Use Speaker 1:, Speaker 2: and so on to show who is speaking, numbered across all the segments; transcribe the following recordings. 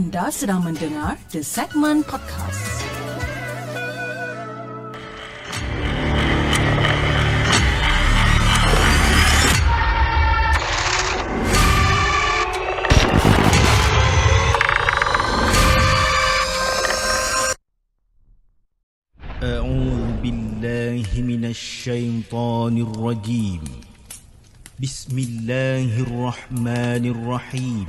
Speaker 1: Anda sedang mendengar The Segment Podcast.
Speaker 2: أعوذ بالله من الشيطان الرجيم بسم الله الرحمن الرحيم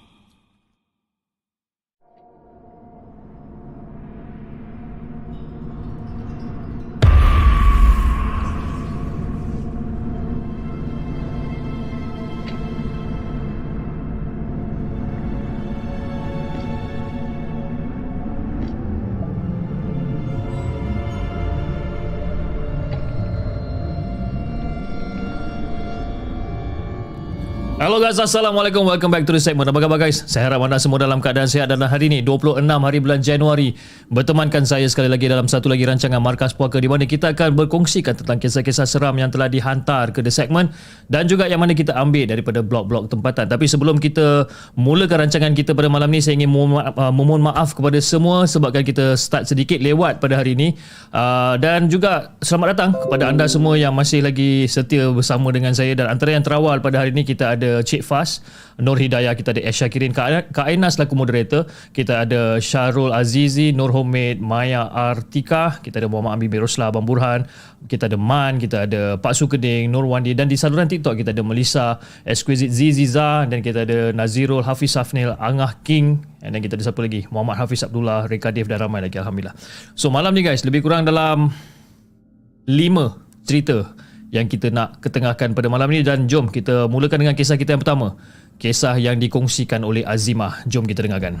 Speaker 3: Hello guys, Assalamualaikum. Welcome back to the segment. Apa khabar guys? Saya harap anda semua dalam keadaan sihat dan hari ini 26 hari bulan Januari bertemankan saya sekali lagi dalam satu lagi rancangan Markas Puaka di mana kita akan berkongsikan tentang kisah-kisah seram yang telah dihantar ke the segment dan juga yang mana kita ambil daripada blog-blog tempatan. Tapi sebelum kita mulakan rancangan kita pada malam ni, saya ingin memohon maaf, uh, memohon maaf kepada semua sebabkan kita start sedikit lewat pada hari ini. Uh, dan juga selamat datang kepada anda semua yang masih lagi setia bersama dengan saya dan antara yang terawal pada hari ini kita ada Cik Fas, Nur Hidayah, kita ada Esha Kirin, Kak Aina selaku moderator, kita ada Syarul Azizi, Nur Homid, Maya Artika, kita ada Muhammad Ambi Rosla Abang Burhan, kita ada Man, kita ada Pak Sukeding, Nur Wandi dan di saluran TikTok kita ada Melissa, Exquisite Ziziza dan kita ada Nazirul Hafiz Safnil, Angah King dan kita ada siapa lagi? Muhammad Hafiz Abdullah, Reka Dev dan ramai lagi Alhamdulillah. So malam ni guys, lebih kurang dalam 5 cerita yang kita nak ketengahkan pada malam ini dan jom kita mulakan dengan kisah kita yang pertama. Kisah yang dikongsikan oleh Azimah. Jom kita dengarkan.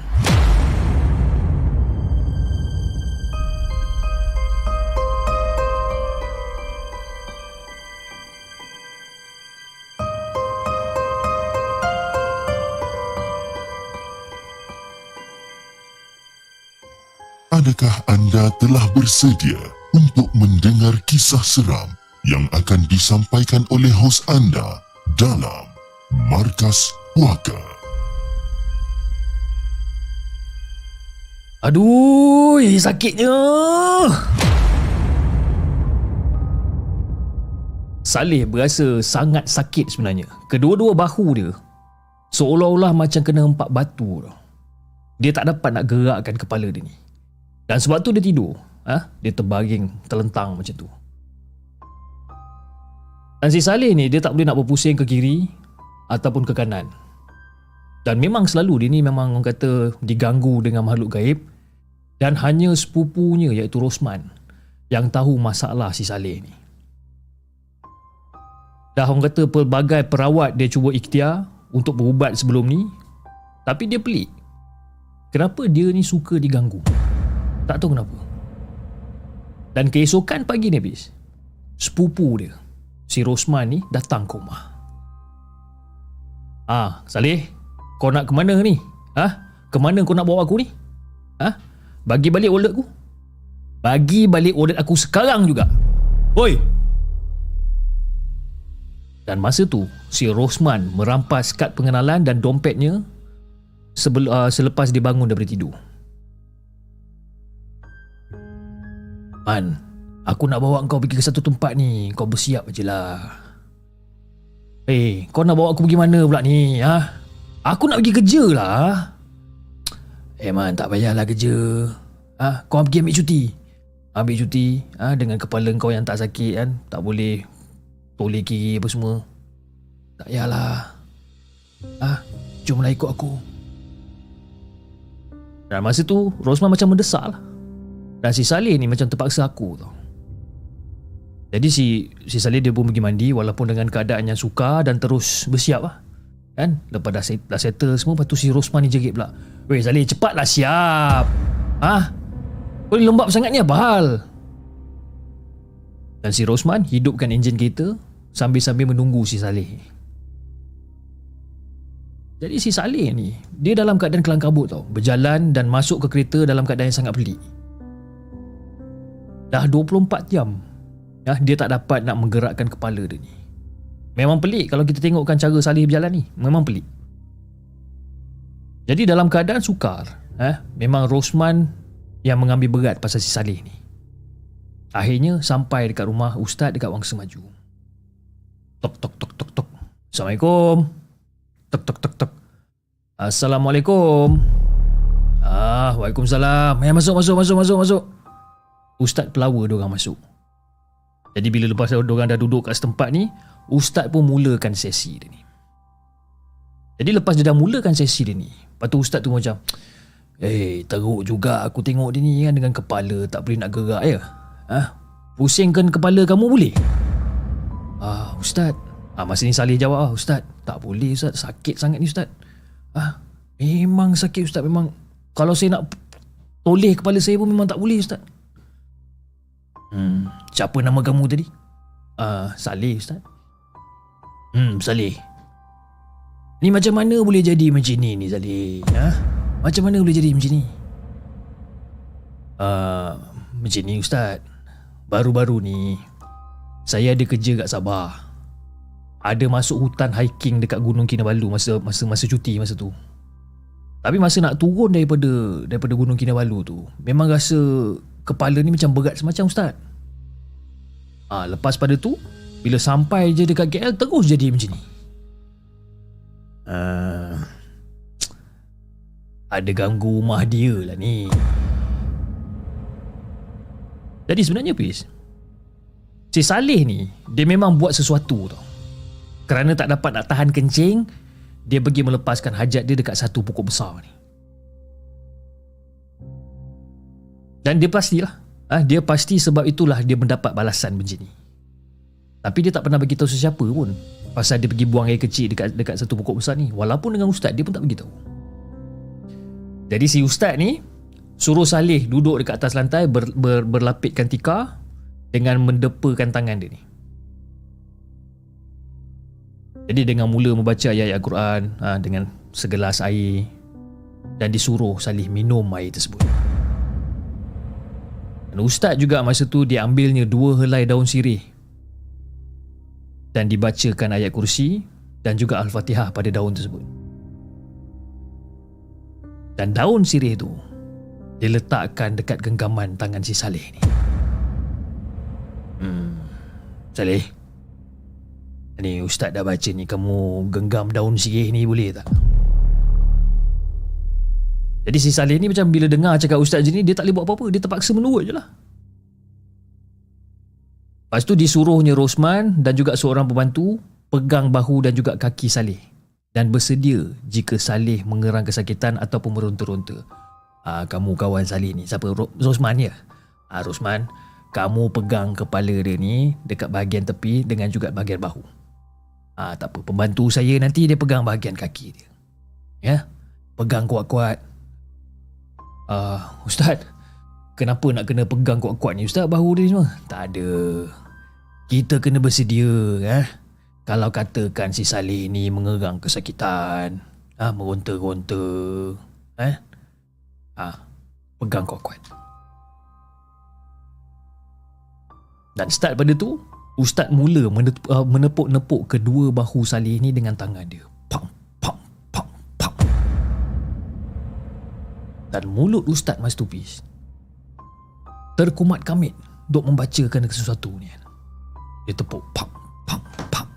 Speaker 4: Adakah anda telah bersedia untuk mendengar kisah seram yang akan disampaikan oleh hos anda dalam Markas Puaka?
Speaker 3: Aduh, sakitnya. Saleh berasa sangat sakit sebenarnya. Kedua-dua bahu dia seolah-olah macam kena empat batu. Dia tak dapat nak gerakkan kepala dia ni. Dan sebab tu dia tidur. Ha? Dia terbaring, terlentang macam tu. Dan si Saleh ni dia tak boleh nak berpusing ke kiri ataupun ke kanan. Dan memang selalu dia ni memang orang kata diganggu dengan makhluk gaib dan hanya sepupunya iaitu Rosman yang tahu masalah si Saleh ni. Dah orang kata pelbagai perawat dia cuba ikhtiar untuk berubat sebelum ni tapi dia pelik. Kenapa dia ni suka diganggu? Tak tahu kenapa. Dan keesokan pagi ni habis, sepupu dia, si Rosman ni datang ke rumah. Ah, Saleh, kau nak ke mana ni? Ah, ke mana kau nak bawa aku ni? Ah, bagi balik wallet aku. Bagi balik wallet aku sekarang juga. Oi. Dan masa tu, si Rosman merampas kad pengenalan dan dompetnya sebel, uh, selepas dia bangun daripada tidur. Man, aku nak bawa kau pergi ke satu tempat ni. Kau bersiap je lah. Eh, hey, kau nak bawa aku pergi mana pula ni? Ha? Aku nak pergi kerja lah. Eh man, tak payahlah kerja. Ha? Kau pergi ambil cuti. Ambil cuti ha? dengan kepala kau yang tak sakit kan. Tak boleh toleh kiri apa semua. Tak payahlah. Ha? Jomlah ikut aku. Dan masa tu, Rosman macam mendesak lah. Dan si Saleh ni macam terpaksa aku tau. Jadi si si Saleh dia pun pergi mandi walaupun dengan keadaan yang suka dan terus bersiap lah. Kan? Lepas dah, dah settle semua lepas tu si Rosman ni jerit pula. Weh Saleh cepatlah siap. Ha? Kau ni lembab sangat ni apa hal? Dan si Rosman hidupkan enjin kereta sambil-sambil menunggu si Saleh. Jadi si Saleh ni, dia dalam keadaan kelang kabut tau. Berjalan dan masuk ke kereta dalam keadaan yang sangat pelik. Dah 24 jam. Ya, dia tak dapat nak menggerakkan kepala dia ni. Memang pelik kalau kita tengokkan cara Saleh berjalan ni. Memang pelik. Jadi dalam keadaan sukar, eh, memang Rosman yang mengambil berat pasal si Saleh ni. Akhirnya sampai dekat rumah ustaz dekat Wangsa Maju. Tok tok tok tok tok. Assalamualaikum. Tok tok tok tok. Assalamualaikum. Ah, Waalaikumsalam. Ya masuk masuk masuk masuk masuk. Ustaz pelawa dia orang masuk. Jadi bila lepas orang dah duduk kat setempat ni, ustaz pun mulakan sesi dia ni. Jadi lepas dia dah mulakan sesi dia ni, lepas tu ustaz tu macam, Eh, teruk juga aku tengok dia ni kan dengan kepala tak boleh nak gerak ya. Ha? Pusingkan kepala kamu boleh? Ah, ustaz. Ah, masa ni Salih jawab, ah, ustaz. Tak boleh ustaz, sakit sangat ni ustaz. Ah, memang sakit ustaz memang kalau saya nak toleh kepala saya pun memang tak boleh ustaz. Siapa nama kamu tadi? Ah, Salih ustaz. Hmm, Salih. Ni macam mana boleh jadi macam ni ni Salih? Ha? Macam mana boleh jadi macam ni? Uh, macam ni Ustaz Baru-baru ni Saya ada kerja kat Sabah Ada masuk hutan hiking dekat Gunung Kinabalu masa masa masa cuti masa tu. Tapi masa nak turun daripada daripada Gunung Kinabalu tu, memang rasa kepala ni macam berat semacam Ustaz. Ah, ha, lepas pada tu, bila sampai je dekat KL terus jadi macam ni. Uh, ada ganggu rumah dia lah ni. Jadi sebenarnya Pis, si Saleh ni, dia memang buat sesuatu tau. Kerana tak dapat nak tahan kencing, dia pergi melepaskan hajat dia dekat satu pokok besar ni. Dan dia pastilah, ah dia pasti sebab itulah dia mendapat balasan macam ni. Tapi dia tak pernah bagi tahu sesiapa pun pasal dia pergi buang air kecil dekat dekat satu pokok besar ni. Walaupun dengan ustaz dia pun tak beritahu. tahu. Jadi si ustaz ni suruh Saleh duduk dekat atas lantai ber, ber, berlapikkan tikar dengan mendepakan tangan dia ni. Jadi dengan mula membaca ayat-ayat Al-Quran ha, dengan segelas air dan disuruh Saleh minum air tersebut. Dan ustaz juga masa tu dia ambilnya dua helai daun sirih dan dibacakan ayat kursi dan juga Al-Fatihah pada daun tersebut. Dan daun sirih tu diletakkan dekat genggaman tangan si Saleh ni. Hmm. Saleh. Ni ustaz dah baca ni kamu genggam daun sirih ni boleh tak? Jadi si Saleh ni macam bila dengar cakap ustaz je ni dia tak boleh buat apa-apa, dia terpaksa menurut je lah. Lepas tu disuruhnya Rosman dan juga seorang pembantu pegang bahu dan juga kaki Saleh dan bersedia jika Saleh mengerang kesakitan ataupun meronta-ronta. Ah, kamu kawan Saleh ni, siapa? Rosman ya? Ah, Rosman, kamu pegang kepala dia ni dekat bahagian tepi dengan juga bahagian bahu. Ah, tak apa, pembantu saya nanti dia pegang bahagian kaki dia. Ya? Pegang kuat-kuat. Ah, Ustaz, kenapa nak kena pegang kuat-kuat ni Ustaz bahu dia semua? Tak ada. Kita kena bersedia, eh? Kalau katakan si Salih ni mengerang kesakitan, ah meronta-ronta, eh? Ah, pegang kuat-kuat. Dan start pada tu, Ustaz mula ah, menepuk-nepuk kedua bahu Salih ni dengan tangan dia. Pam, Dan mulut Ustaz Mas Tupis terkumat kamit untuk membacakan sesuatu ni. Dia tepuk pam, pam, pam.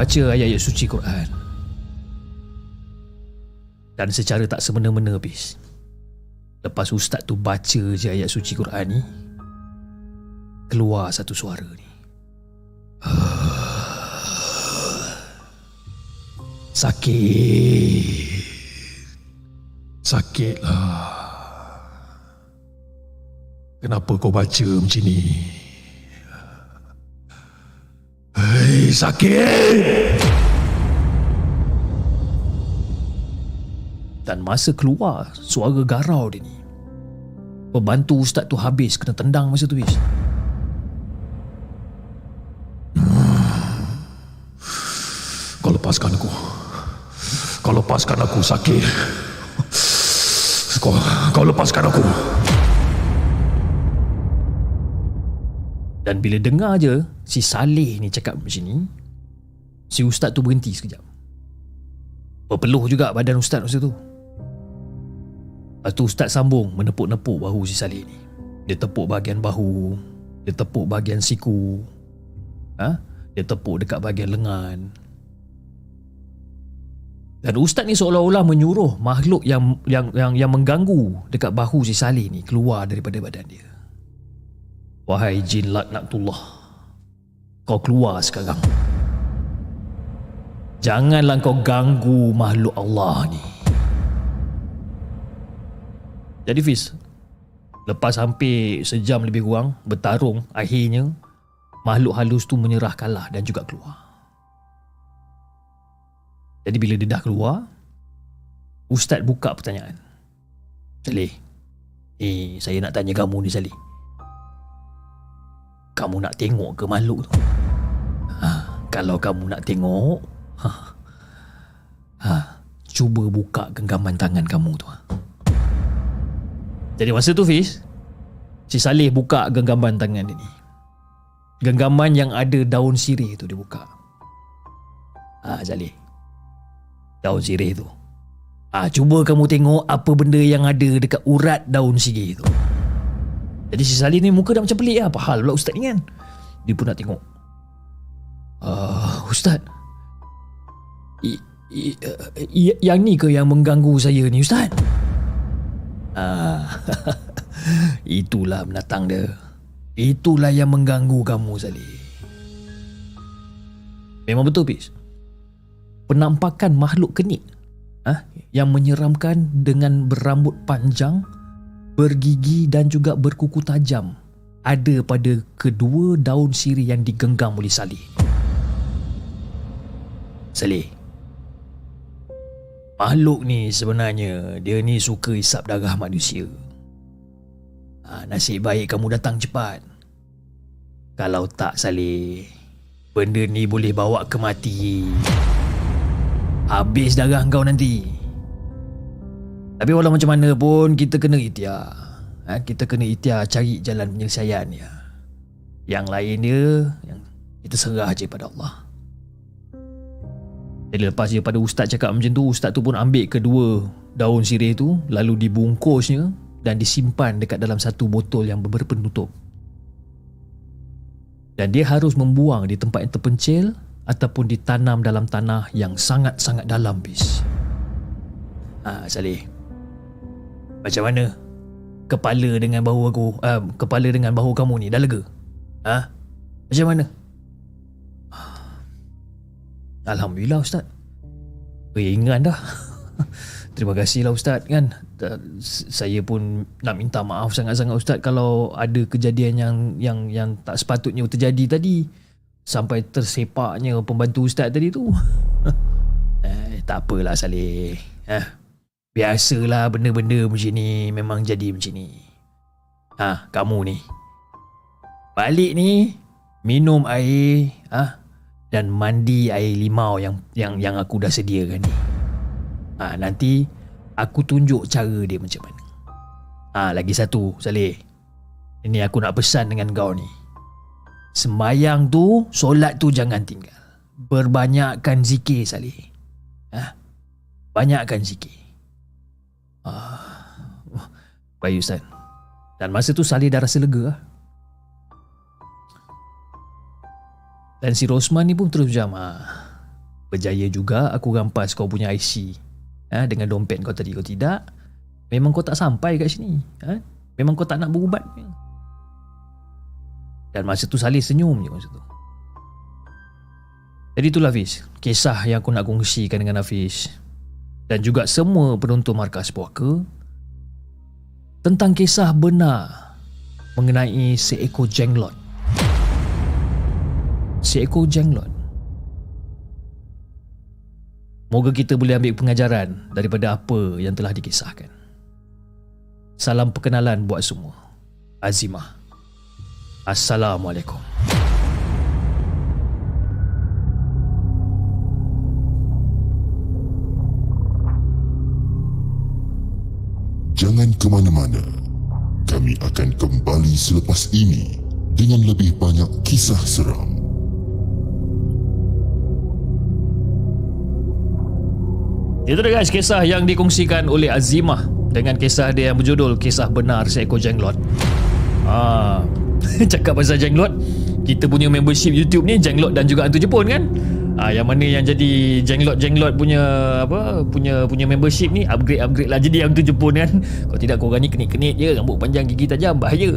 Speaker 3: baca ayat-ayat suci Quran. Dan secara tak semena-mena habis lepas ustaz tu baca je ayat suci Quran ni keluar satu suara ni. Sakit. Sakitlah. Kenapa kau baca macam ni? Hei
Speaker 5: sakit.
Speaker 3: Dan masa keluar suara garau dia ni. Pembantu ustaz tu habis kena tendang masa tu Fiz
Speaker 5: lepaskan aku. Kau lepaskan aku sakit. Kau, kau lepaskan aku.
Speaker 3: Dan bila dengar je si Saleh ni cakap macam ni Si ustaz tu berhenti sekejap Berpeluh juga badan ustaz masa tu Lepas tu ustaz sambung menepuk-nepuk bahu si Saleh ni Dia tepuk bahagian bahu Dia tepuk bahagian siku ha? Dia tepuk dekat bahagian lengan Dan ustaz ni seolah-olah menyuruh makhluk yang yang yang yang mengganggu dekat bahu si Saleh ni keluar daripada badan dia. Wahai jin laknatullah Kau keluar sekarang. Janganlah kau ganggu makhluk Allah ni. Jadi Fiz Lepas hampir sejam lebih kurang Bertarung Akhirnya Makhluk halus tu menyerah kalah dan juga keluar Jadi bila dia dah keluar Ustaz buka pertanyaan Salih Eh saya nak tanya kamu ni Salih kamu nak tengok ke makhluk tu? Ha, kalau kamu nak tengok, ha, ha, cuba buka genggaman tangan kamu tu. Ha. Jadi masa tu Fiz, si Saleh buka genggaman tangan dia ni. Genggaman yang ada daun sirih tu dia buka. Ha, Saleh. Daun sirih tu. Ah ha, cuba kamu tengok apa benda yang ada dekat urat daun sirih tu. Jadi si Salih ni muka dah macam pelik lah. Apa hal pula ustaz ni kan? Dia pun nak tengok. Uh, ustaz. I, i, i, yang ni ke yang mengganggu saya ni ustaz? Ah, itulah menatang dia. Itulah yang mengganggu kamu Salih. Memang betul Pis. Penampakan makhluk kenit ah, yang menyeramkan dengan berambut panjang bergigi dan juga berkuku tajam ada pada kedua daun sirih yang digenggam oleh Salih. Salih. Makhluk ni sebenarnya dia ni suka isap darah manusia. Ha, nasib baik kamu datang cepat. Kalau tak Salih, benda ni boleh bawa ke mati. Habis darah kau nanti. Tapi walau macam mana pun kita kena ikhtiar. Ha, kita kena ikhtiar cari jalan penyelesaian ya. Yang lain dia yang kita serah je pada Allah. Jadi lepas dia pada ustaz cakap macam tu, ustaz tu pun ambil kedua daun sirih tu lalu dibungkusnya dan disimpan dekat dalam satu botol yang berpenutup. Dan dia harus membuang di tempat yang terpencil ataupun ditanam dalam tanah yang sangat-sangat dalam bis. Ah, Salih. Macam mana? Kepala dengan bahu aku uh, Kepala dengan bahu kamu ni Dah lega? Ha? Macam mana? Alhamdulillah Ustaz Ringan dah Terima kasih lah Ustaz kan Saya pun nak minta maaf sangat-sangat Ustaz Kalau ada kejadian yang yang yang tak sepatutnya terjadi tadi Sampai tersepaknya pembantu Ustaz tadi tu eh, Tak apalah Saleh eh, Biasalah benda-benda macam ni memang jadi macam ni. Ha, kamu ni. Balik ni minum air ha, dan mandi air limau yang yang yang aku dah sediakan ni. Ha, nanti aku tunjuk cara dia macam mana. Ha, lagi satu, Saleh. Ini aku nak pesan dengan kau ni. Sembayang tu, solat tu jangan tinggal. Berbanyakkan zikir, Saleh. Ha? Banyakkan zikir. Ah, baik Ustaz. Dan masa tu Salih dah rasa lega. Dan si Rosman ni pun terus macam ah, Berjaya juga aku rampas kau punya IC ha, Dengan dompet kau tadi kau tidak Memang kau tak sampai kat sini ha? Memang kau tak nak berubat Dan masa tu Salih senyum je masa tu Jadi itulah Hafiz Kisah yang aku nak kongsikan dengan Hafiz dan juga semua penonton markas puaka tentang kisah benar mengenai seekor jenglot. Seekor jenglot Moga kita boleh ambil pengajaran daripada apa yang telah dikisahkan. Salam perkenalan buat semua. Azimah. Assalamualaikum.
Speaker 4: Jangan ke mana-mana. Kami akan kembali selepas ini dengan lebih banyak kisah seram.
Speaker 3: Itu dia guys kisah yang dikongsikan oleh Azimah dengan kisah dia yang berjudul Kisah Benar Seekor Jenglot. Ah, cakap pasal jenglot, kita punya membership YouTube ni jenglot dan juga hantu Jepun kan? Ah, yang mana yang jadi jenglot-jenglot punya apa punya punya membership ni upgrade upgrade lah jadi hantu Jepun kan. Kalau tidak korang ni kenit-kenit je rambut panjang gigi tajam bahaya.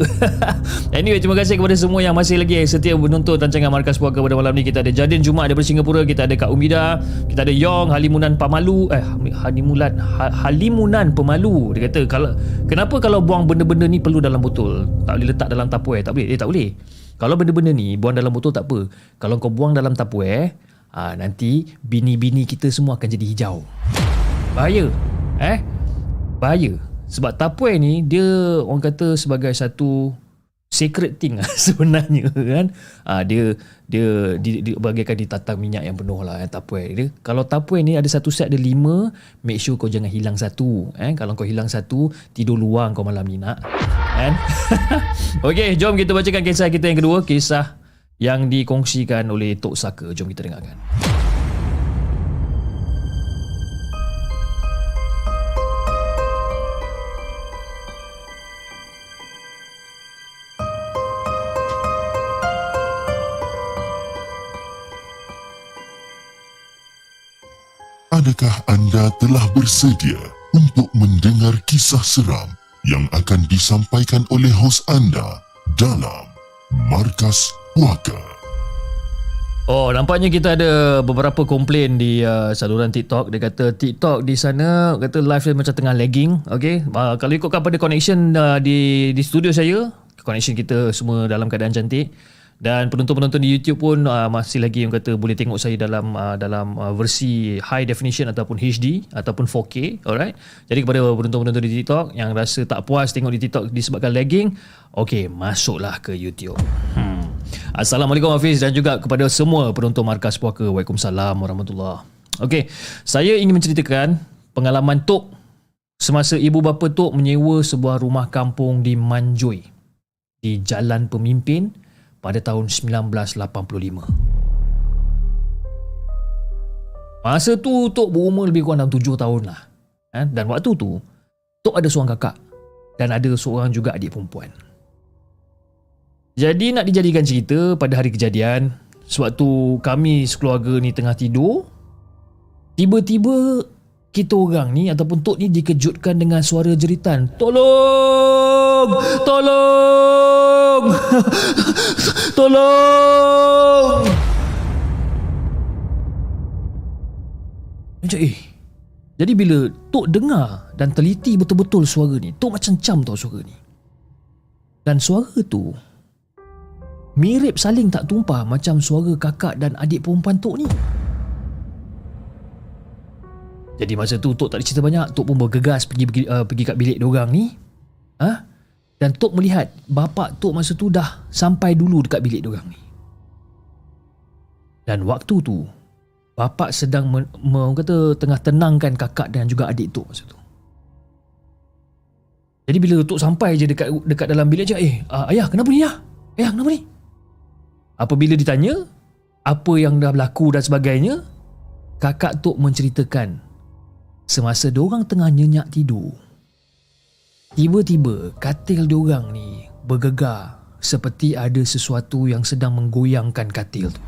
Speaker 3: anyway terima kasih kepada semua yang masih lagi setia menonton rancangan Markas Puaka pada malam ni kita ada Jadin Jumaat daripada Singapura, kita ada Kak Umida, kita ada Yong Halimunan Pamalu eh Halimulan ha, Halimunan Pemalu. Dia kata kalau kenapa kalau buang benda-benda ni perlu dalam botol? Tak boleh letak dalam tupperware. Tak boleh. Eh tak boleh. Kalau benda-benda ni buang dalam botol tak apa. Kalau kau buang dalam tupperware, ah, nanti bini-bini kita semua akan jadi hijau. Bahaya. Eh? Bahaya. Sebab tupperware ni dia orang kata sebagai satu secret thing lah sebenarnya kan. Ah, dia dia di, di, bagaikan ditatang minyak yang penuh lah eh, tupperware dia. Kalau tupperware ni ada satu set ada lima, make sure kau jangan hilang satu. Eh? Kalau kau hilang satu, tidur luang kau malam ni nak. Kan? Okey, jom kita bacakan kisah kita yang kedua. Kisah yang dikongsikan oleh Tok Saka. Jom kita dengarkan.
Speaker 4: Adakah anda telah bersedia untuk mendengar kisah seram yang akan disampaikan oleh hos anda dalam Markas Puaka?
Speaker 3: Oh, nampaknya kita ada beberapa komplain di uh, saluran TikTok. Dia kata TikTok di sana kata live dia macam tengah lagging. Okay, uh, kalau ikutkan pada connection uh, di di studio saya, connection kita semua dalam keadaan cantik. Dan penonton-penonton di YouTube pun uh, masih lagi yang kata boleh tengok saya dalam uh, dalam uh, versi high definition ataupun HD ataupun 4K, alright. Jadi kepada penonton-penonton di TikTok yang rasa tak puas tengok di TikTok disebabkan lagging, okey, masuklah ke YouTube. Hmm. Assalamualaikum Hafiz dan juga kepada semua penonton Markas Puaka. Waalaikumsalam warahmatullahi. Okey, saya ingin menceritakan pengalaman Tok semasa ibu bapa Tok menyewa sebuah rumah kampung di Manjoi di Jalan Pemimpin pada tahun 1985. Masa tu Tok berumur lebih kurang dalam 7 tahun lah. Eh? Dan waktu tu, Tok ada seorang kakak dan ada seorang juga adik perempuan. Jadi nak dijadikan cerita pada hari kejadian, sewaktu kami sekeluarga ni tengah tidur, tiba-tiba kita orang ni ataupun Tok ni dikejutkan dengan suara jeritan. Tolong! Tolong! Tolong! Macam eh. Jadi bila Tok dengar dan teliti betul-betul suara ni, Tok macam cam tau suara ni. Dan suara tu mirip saling tak tumpah macam suara kakak dan adik perempuan Tok ni. Jadi masa tu Tok tak ada cerita banyak, Tok pun bergegas pergi pergi, uh, pergi kat bilik diorang ni. Ha? Dan Tok melihat bapak Tok masa tu dah sampai dulu dekat bilik diorang ni. Dan waktu tu, bapak sedang men, men, kata tengah tenangkan kakak dan juga adik Tok masa tu. Jadi bila Tok sampai je dekat dekat dalam bilik je, eh, uh, ayah kenapa ni ya? Ayah kenapa ni? Apabila ditanya apa yang dah berlaku dan sebagainya, kakak Tok menceritakan semasa diorang tengah nyenyak tidur, Tiba-tiba katil diorang ni bergegar seperti ada sesuatu yang sedang menggoyangkan katil tu.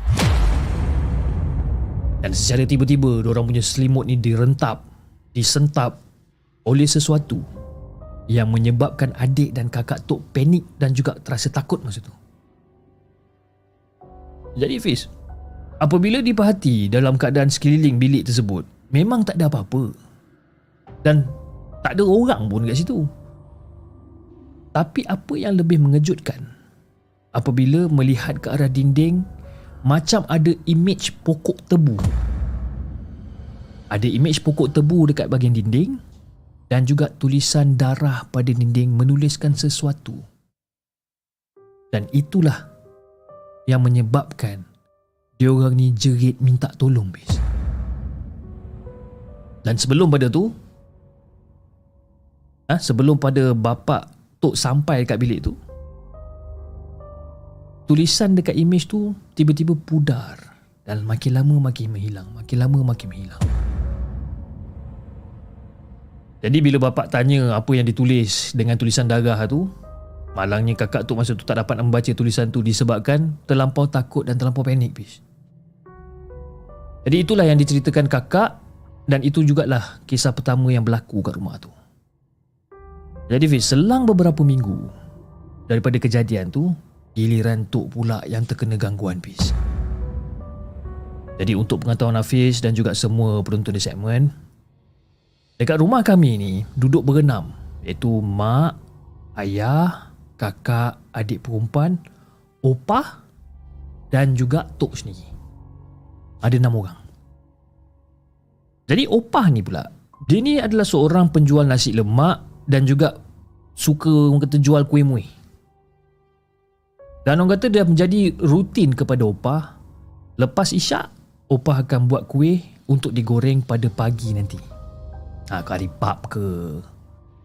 Speaker 3: Dan secara tiba-tiba diorang punya selimut ni direntap, disentap oleh sesuatu yang menyebabkan adik dan kakak Tok panik dan juga terasa takut masa tu. Jadi Fiz, apabila diperhati dalam keadaan sekeliling bilik tersebut, memang tak ada apa-apa. Dan tak ada orang pun kat situ. Tapi apa yang lebih mengejutkan apabila melihat ke arah dinding macam ada imej pokok tebu. Ada imej pokok tebu dekat bahagian dinding dan juga tulisan darah pada dinding menuliskan sesuatu. Dan itulah yang menyebabkan dia orang ni jerit minta tolong bis. Dan sebelum pada tu ha, sebelum pada bapa Tok sampai dekat bilik tu tulisan dekat imej tu tiba-tiba pudar dan makin lama makin menghilang, makin lama makin menghilang. Jadi bila bapak tanya apa yang ditulis dengan tulisan darah tu, malangnya kakak tu masa tu tak dapat membaca tulisan tu disebabkan terlampau takut dan terlampau panik bis. Jadi itulah yang diceritakan kakak dan itu jugalah kisah pertama yang berlaku kat rumah tu. Jadi Fiz, selang beberapa minggu daripada kejadian tu, giliran Tok pula yang terkena gangguan Fiz. Jadi untuk pengetahuan Hafiz dan juga semua penonton di segmen, Dekat rumah kami ni duduk berenam iaitu mak, ayah, kakak, adik perempuan, opah dan juga tok sendiri. Ada enam orang. Jadi opah ni pula, dia ni adalah seorang penjual nasi lemak dan juga suka orang kata jual kuih muih. Dan orang kata dia menjadi rutin kepada opah. Lepas isyak, opah akan buat kuih untuk digoreng pada pagi nanti ha, kari pap ke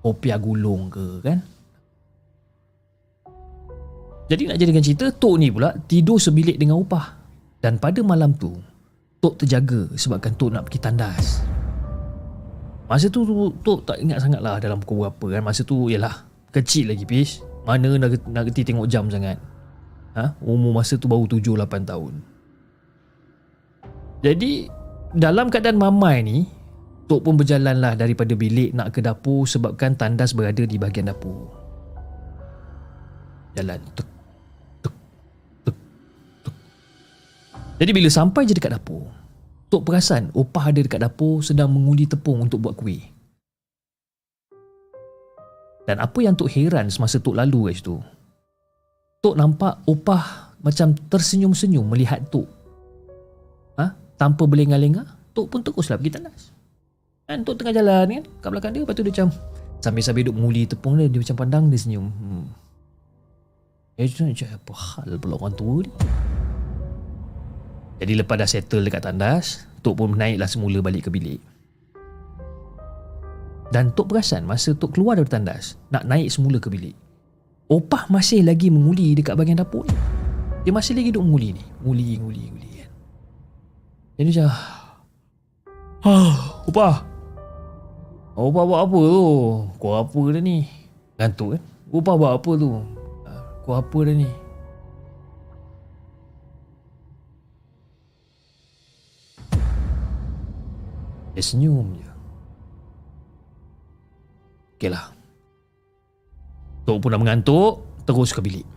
Speaker 3: opia gulung ke kan jadi nak jadikan cerita Tok ni pula tidur sebilik dengan upah dan pada malam tu Tok terjaga sebabkan Tok nak pergi tandas masa tu Tok tak ingat sangat lah dalam pukul berapa kan masa tu ialah kecil lagi pis mana nak, nak kerti tengok jam sangat ha? umur masa tu baru 7-8 tahun jadi dalam keadaan mamai ni Tok pun berjalanlah daripada bilik nak ke dapur sebabkan tandas berada di bahagian dapur. Jalan. Tuk, Jadi bila sampai je dekat dapur, Tok perasan opah ada dekat dapur sedang mengundi tepung untuk buat kuih. Dan apa yang Tok heran semasa Tok lalu kat situ, Tok nampak opah macam tersenyum-senyum melihat Tok. Ha? Tanpa berlengah-lengah, Tok pun teruslah pergi tandas. Kan Tok tengah jalan kan Kat belakang dia Lepas tu dia macam Sambil-sambil duduk muli tepung dia Dia macam pandang Dia senyum hmm. Eh apa hal pula orang tua ni Jadi lepas dah settle dekat tandas Tok pun naiklah semula balik ke bilik Dan Tok perasan Masa Tok keluar dari tandas Nak naik semula ke bilik Opah masih lagi menguli dekat bahagian dapur ni Dia masih lagi duduk menguli ni Muli, muli, muli kan Jadi macam Ah, Opah Upah buat apa tu? Kau apa dah ni? Gantuk kan? Upah buat apa tu? Ah, kau apa dah ni? Dia senyum je. Okey lah. Tok pun dah mengantuk, terus ke bilik.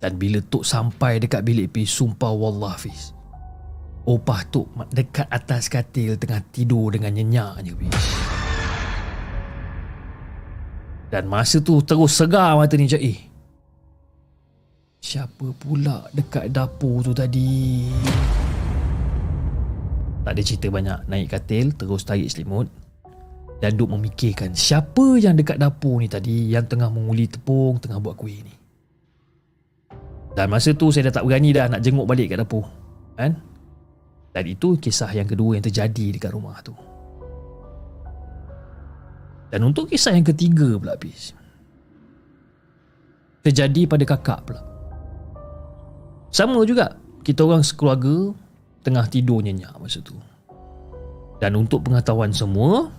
Speaker 3: Dan bila Tok sampai dekat bilik Fiz, sumpah wallah Fiz. Opah tu dekat atas katil tengah tidur dengan nyenyaknya. Dan masa tu terus segar mata ni macam eh. Siapa pula dekat dapur tu tadi? Tak ada cerita banyak. Naik katil, terus tarik selimut. Dan duk memikirkan siapa yang dekat dapur ni tadi yang tengah menguli tepung, tengah buat kuih ni. Dan masa tu saya dah tak berani dah nak jenguk balik kat dapur. Kan? Dan itu kisah yang kedua yang terjadi dekat rumah tu. Dan untuk kisah yang ketiga pula habis. Terjadi pada kakak pula. Sama juga. Kita orang sekeluarga tengah tidur nyenyak masa tu. Dan untuk pengetahuan semua,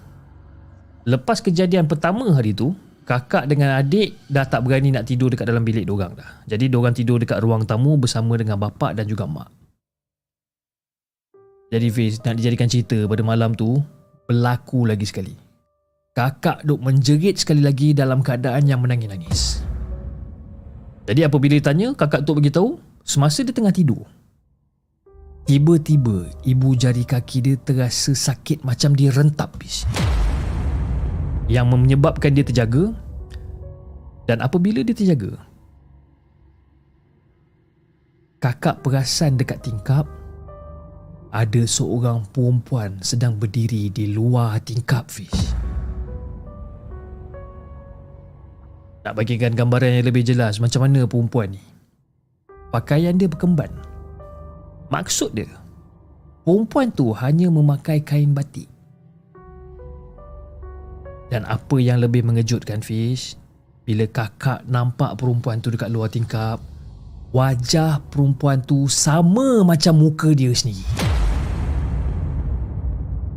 Speaker 3: lepas kejadian pertama hari tu, kakak dengan adik dah tak berani nak tidur dekat dalam bilik diorang dah. Jadi diorang tidur dekat ruang tamu bersama dengan bapa dan juga mak. Jadi Fiz nak dijadikan cerita pada malam tu berlaku lagi sekali. Kakak duk menjerit sekali lagi dalam keadaan yang menangis-nangis. Jadi apabila ditanya, kakak tu beritahu semasa dia tengah tidur. Tiba-tiba ibu jari kaki dia terasa sakit macam dia rentap Fiz. Yang menyebabkan dia terjaga dan apabila dia terjaga, kakak perasan dekat tingkap ada seorang perempuan sedang berdiri di luar tingkap Fish. Nak bagikan gambaran yang lebih jelas macam mana perempuan ni. Pakaian dia berkemban. Maksud dia, perempuan tu hanya memakai kain batik. Dan apa yang lebih mengejutkan Fish, bila kakak nampak perempuan tu dekat luar tingkap, wajah perempuan tu sama macam muka dia sendiri.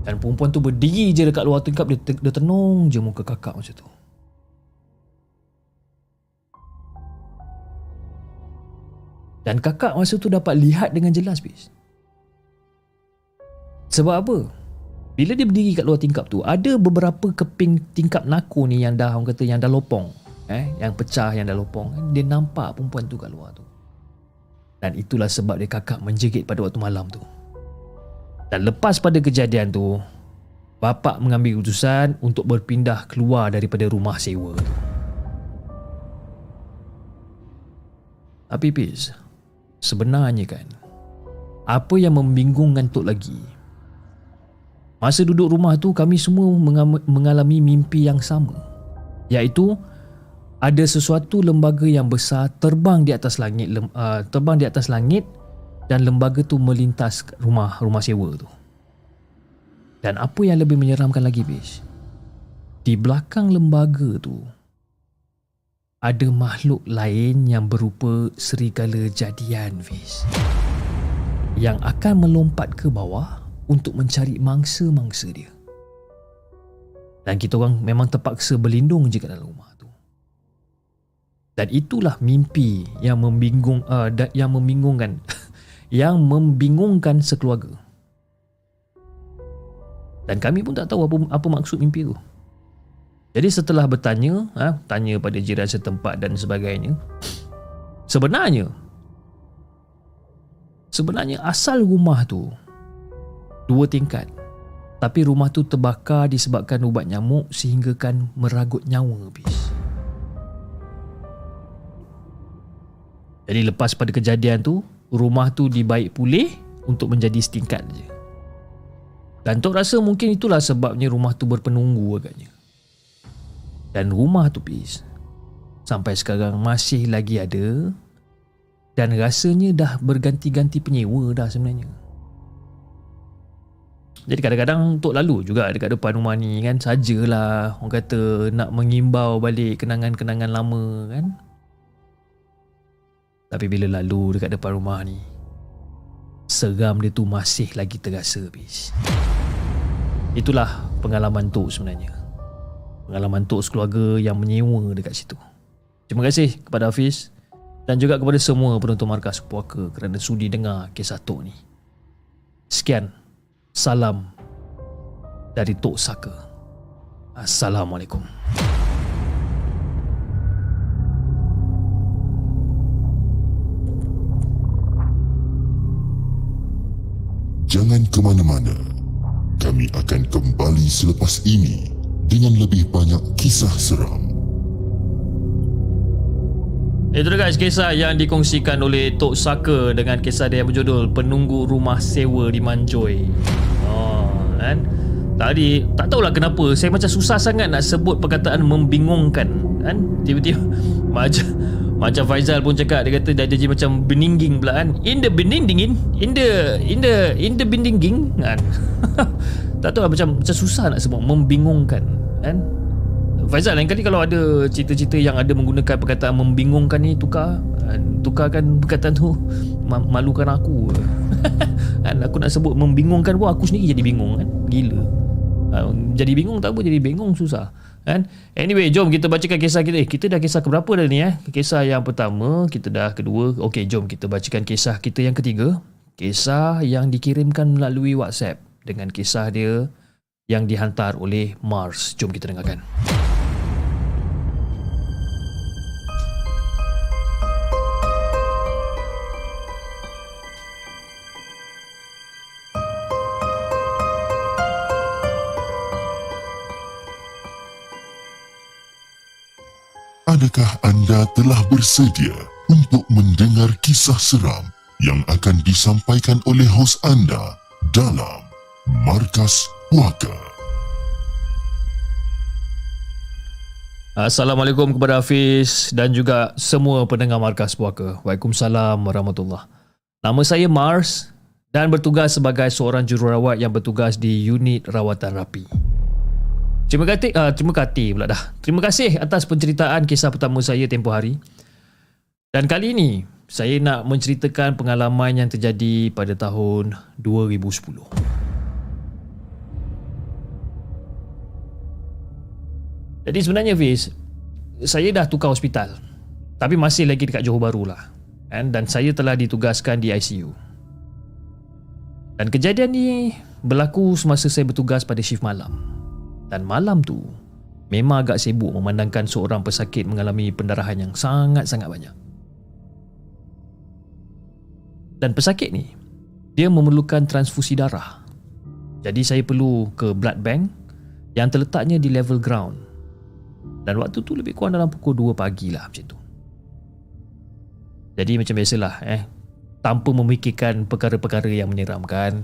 Speaker 3: Dan perempuan tu berdiri je dekat luar tingkap dia, dia tenung je muka kakak macam tu. Dan kakak masa tu dapat lihat dengan jelas bis. Sebab apa? Bila dia berdiri kat luar tingkap tu, ada beberapa keping tingkap naku ni yang dah orang kata yang dah lopong. Eh, yang pecah yang dah lopong. Dia nampak perempuan tu kat luar tu. Dan itulah sebab dia kakak menjerit pada waktu malam tu. Dan lepas pada kejadian tu, bapa mengambil keputusan untuk berpindah keluar daripada rumah sewa tu. Tapi Piz, sebenarnya kan, apa yang membingungkan Tok lagi, masa duduk rumah tu kami semua mengalami mimpi yang sama. Iaitu, ada sesuatu lembaga yang besar terbang di atas langit uh, terbang di atas langit dan lembaga tu melintas rumah rumah sewa tu. Dan apa yang lebih menyeramkan lagi, Bish? Di belakang lembaga tu ada makhluk lain yang berupa serigala jadian, Bish. Yang akan melompat ke bawah untuk mencari mangsa-mangsa dia. Dan kita orang memang terpaksa berlindung je kat dalam rumah tu. Dan itulah mimpi yang membingung uh, yang membingungkan yang membingungkan sekeluarga. Dan kami pun tak tahu apa apa maksud mimpi tu. Jadi setelah bertanya, ha, tanya pada jiran setempat dan sebagainya, sebenarnya sebenarnya asal rumah tu dua tingkat. Tapi rumah tu terbakar disebabkan ubat nyamuk sehinggakan meragut nyawa habis. Jadi lepas pada kejadian tu, rumah tu dibaik pulih untuk menjadi setingkat je. Dan Tok rasa mungkin itulah sebabnya rumah tu berpenunggu agaknya. Dan rumah tu pis sampai sekarang masih lagi ada dan rasanya dah berganti-ganti penyewa dah sebenarnya. Jadi kadang-kadang Tok lalu juga dekat depan rumah ni kan sajalah orang kata nak mengimbau balik kenangan-kenangan lama kan. Tapi bila lalu dekat depan rumah ni Seram dia tu masih lagi terasa habis Itulah pengalaman Tok sebenarnya Pengalaman Tok sekeluarga yang menyewa dekat situ. Terima kasih kepada Hafiz Dan juga kepada semua penonton Markas Puaka Kerana sudi dengar kisah Tok ni. Sekian. Salam Dari Tok Saka. Assalamualaikum.
Speaker 4: Jangan ke mana-mana. Kami akan kembali selepas ini dengan lebih banyak kisah seram.
Speaker 3: Itu guys kisah yang dikongsikan oleh Tok Saka dengan kisah dia yang berjudul Penunggu Rumah Sewa di Manjoy. Oh, kan? Tadi tak tahulah kenapa saya macam susah sangat nak sebut perkataan membingungkan kan tiba-tiba macam macam Faizal pun cakap dia kata dah jadi macam beningging pula kan. In the benindingin, in the in the in the beninging kan. tak tahu lah macam macam susah nak sebut membingungkan kan. Faizal lain kali kalau ada cerita-cerita yang ada menggunakan perkataan membingungkan ni tukar tukarkan perkataan tu malukan aku. kan aku nak sebut membingungkan pun aku sendiri jadi bingung kan. Gila. Ha, jadi bingung tak apa jadi bingung susah kan? Anyway jom kita bacakan kisah kita. Eh kita dah kisah keberapa dah ni eh? Kisah yang pertama kita dah kedua. Okey jom kita bacakan kisah kita yang ketiga. Kisah yang dikirimkan melalui WhatsApp dengan kisah dia yang dihantar oleh Mars. Jom kita dengarkan
Speaker 4: Adakah anda telah bersedia untuk mendengar kisah seram yang akan disampaikan oleh hos anda dalam Markas Puaka.
Speaker 3: Assalamualaikum kepada Hafiz dan juga semua pendengar Markas Puaka. Waalaikumsalam warahmatullahi Nama saya Mars dan bertugas sebagai seorang jururawat yang bertugas di unit rawatan rapi. Terima kasih, uh, terima kasih pula dah. Terima kasih atas penceritaan kisah pertama saya tempoh hari. Dan kali ini, saya nak menceritakan pengalaman yang terjadi pada tahun 2010. Jadi sebenarnya Fiz Saya dah tukar hospital Tapi masih lagi dekat Johor Bahru lah kan? Dan saya telah ditugaskan di ICU Dan kejadian ni Berlaku semasa saya bertugas pada shift malam Dan malam tu Memang agak sibuk memandangkan seorang pesakit mengalami pendarahan yang sangat-sangat banyak Dan pesakit ni Dia memerlukan transfusi darah Jadi saya perlu ke blood bank Yang terletaknya di level ground dan waktu tu lebih kurang dalam pukul 2 pagi lah macam tu. Jadi macam biasalah eh. Tanpa memikirkan perkara-perkara yang menyeramkan,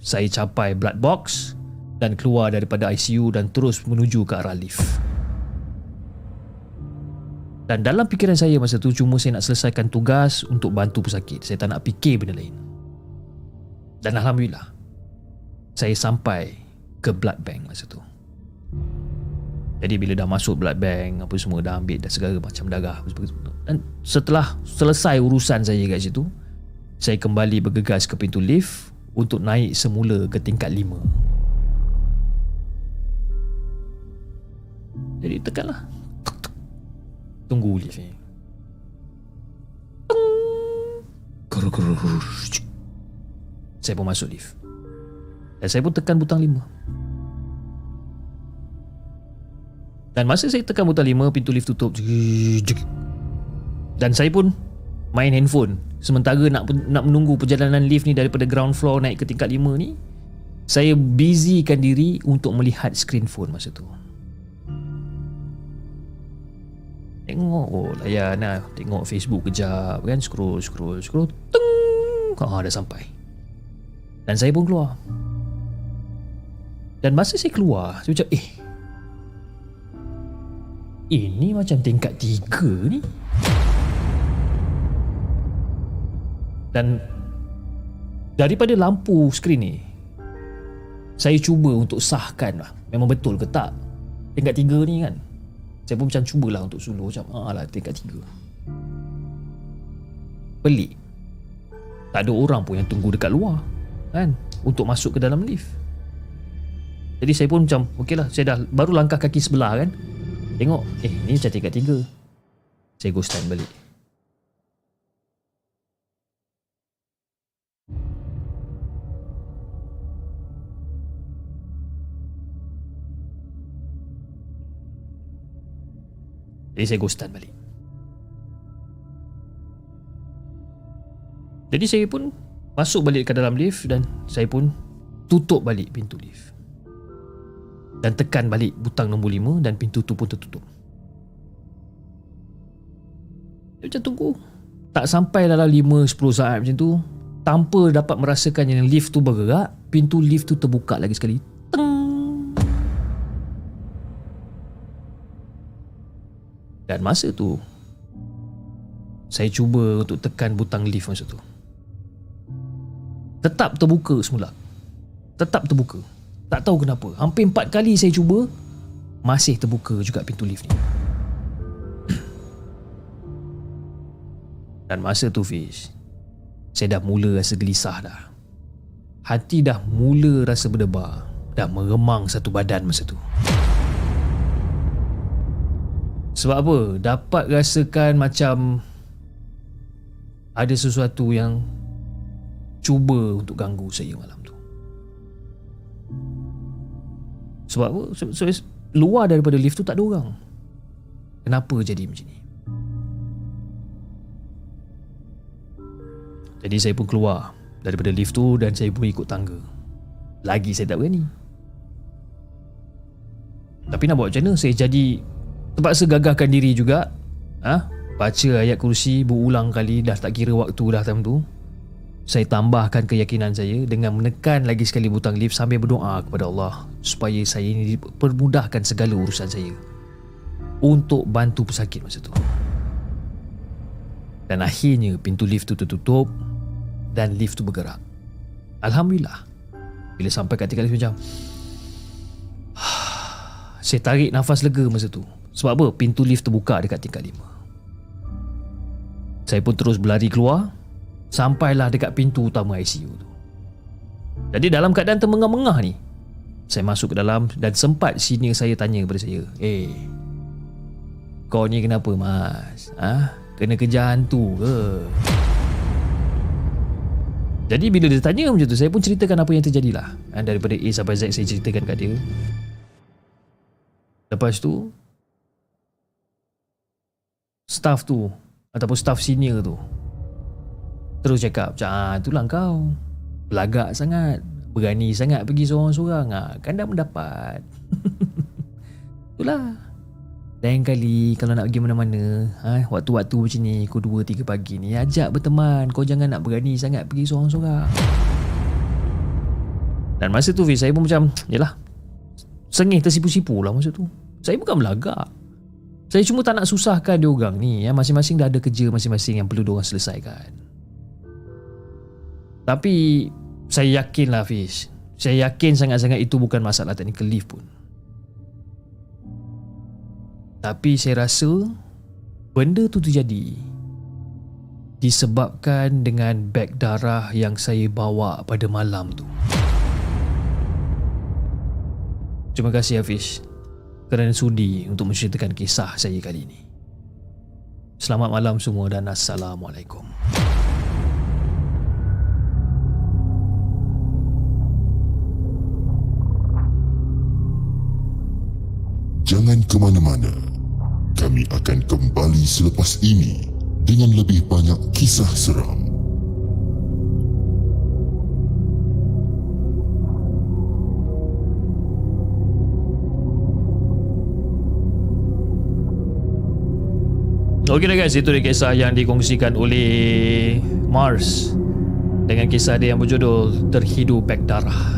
Speaker 3: saya capai blood box dan keluar daripada ICU dan terus menuju ke arah lift. Dan dalam fikiran saya masa tu cuma saya nak selesaikan tugas untuk bantu pesakit. Saya tak nak fikir benda lain. Dan Alhamdulillah, saya sampai ke blood bank masa tu. Jadi bila dah masuk blood bank apa semua dah ambil dah segala macam darah dan setelah selesai urusan saya kat situ saya kembali bergegas ke pintu lift untuk naik semula ke tingkat 5. Jadi tekanlah. Tunggu lift ni. Saya pun masuk lift. Dan saya pun tekan butang 5. Dan masa saya tekan butang 5 Pintu lift tutup Dan saya pun Main handphone Sementara nak nak menunggu perjalanan lift ni Daripada ground floor naik ke tingkat 5 ni Saya busykan diri Untuk melihat screen phone masa tu Tengok oh layan lah. Tengok Facebook kejap kan. Scroll scroll scroll. Teng! Ah dah sampai. Dan saya pun keluar. Dan masa saya keluar Saya macam eh ini macam tingkat tiga ni. Dan Daripada lampu skrin ni Saya cuba untuk sahkan lah. Memang betul ke tak? Tingkat tiga ni kan Saya pun macam cubalah untuk suluh Macam ah lah tingkat tiga. Pelik. Tak ada orang pun yang tunggu dekat luar Kan Untuk masuk ke dalam lift. Jadi saya pun macam Okey lah Saya dah baru langkah kaki sebelah kan. Tengok Eh ni macam tingkat tiga. Saya go stand balik Jadi saya go stand balik Jadi saya pun Masuk balik ke dalam lift Dan saya pun Tutup balik pintu lift dan tekan balik butang nombor 5 dan pintu tu pun tertutup. Dia macam tunggu. Tak sampai dalam 5-10 saat macam tu, tanpa dapat merasakan yang lift tu bergerak, pintu lift tu terbuka lagi sekali. Teng. Dan masa tu, saya cuba untuk tekan butang lift masa tu. Tetap terbuka semula. Tetap terbuka. Tak tahu kenapa Hampir empat kali saya cuba Masih terbuka juga pintu lift ni Dan masa tu Fish Saya dah mula rasa gelisah dah Hati dah mula rasa berdebar Dah meremang satu badan masa tu Sebab apa? Dapat rasakan macam Ada sesuatu yang Cuba untuk ganggu saya malam Sebab apa? Sebab, sebab luar daripada lift tu tak ada orang. Kenapa jadi macam ni? Jadi saya pun keluar daripada lift tu dan saya pun ikut tangga. Lagi saya tak berani. Tapi nak buat macam mana? Saya jadi terpaksa gagahkan diri juga. Ha? Baca ayat kursi berulang kali dah tak kira waktu dah time tu. saya tambahkan keyakinan saya dengan menekan lagi sekali butang lift sambil berdoa kepada Allah supaya saya ini dipermudahkan segala urusan saya untuk bantu pesakit masa tu. Dan akhirnya pintu lift tu tertutup dan lift tu bergerak. Alhamdulillah. Bila sampai kat tingkat lift macam saya tarik nafas lega masa tu. Sebab apa? Pintu lift terbuka dekat tingkat lima. Saya pun terus berlari keluar Sampailah dekat pintu utama ICU tu. Jadi dalam keadaan termengah-mengah ni, saya masuk ke dalam dan sempat senior saya tanya kepada saya, "Eh, kau ni kenapa, Mas? Ah, ha? Kena kejar hantu ke?" Jadi bila dia tanya macam tu, saya pun ceritakan apa yang terjadi lah. Dan daripada A sampai Z saya ceritakan kat dia. Lepas tu, staff tu ataupun staff senior tu Terus cakap macam ah, itulah kau. Belagak sangat Berani sangat pergi seorang-seorang. Ah, Kan dah mendapat. Itulah. Lain kali kalau nak pergi mana-mana ha, Waktu-waktu macam ni Pukul 2-3 pagi ni Ajak berteman. Kau jangan nak berani sangat pergi seorang-seorang. Dan masa tu Fiz Saya pun macam Yelah Sengih tersipu-sipu lah masa tu. Saya bukan belagak Saya cuma tak nak susahkan dia orang ni ya. Masing-masing dah ada kerja masing-masing Yang perlu dia orang selesaikan. Tapi saya yakin lah Fish. Saya yakin sangat-sangat itu bukan masalah technical lift pun. Tapi saya rasa Benda tu terjadi Disebabkan dengan beg darah yang saya bawa pada malam tu. Terima kasih Hafiz kerana sudi untuk menceritakan kisah saya kali ini. Selamat malam semua dan Assalamualaikum.
Speaker 4: Jangan ke mana-mana. Kami akan kembali selepas ini dengan lebih banyak kisah seram.
Speaker 3: Okey guys, itu dia kisah yang dikongsikan oleh Mars dengan kisah dia yang berjudul Terhidu Beg Darah.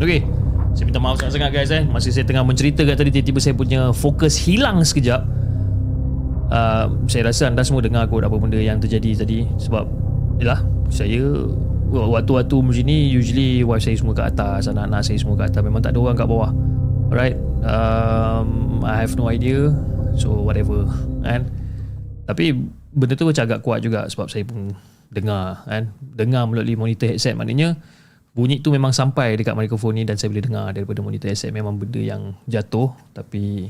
Speaker 3: Okey, saya minta maaf sangat-sangat guys eh. Masih saya tengah menceritakan tadi Tiba-tiba saya punya fokus hilang sekejap. Uh, Saya rasa anda semua dengar kot Apa benda yang terjadi tadi. Sebab Yalah Saya Waktu-waktu macam ni Usually wife saya semua kat atas Anak-anak saya semua kat atas. Memang tak ada orang kat bawah. Alright? Um, I have no idea So whatever Kan? Tapi Benda tu macam agak kuat juga Sebab saya pun Dengar kan? Dengar melalui monitor headset. Maknanya bunyi tu memang sampai dekat mikrofon ni dan saya boleh dengar daripada monitor headset. Memang benda yang jatuh tapi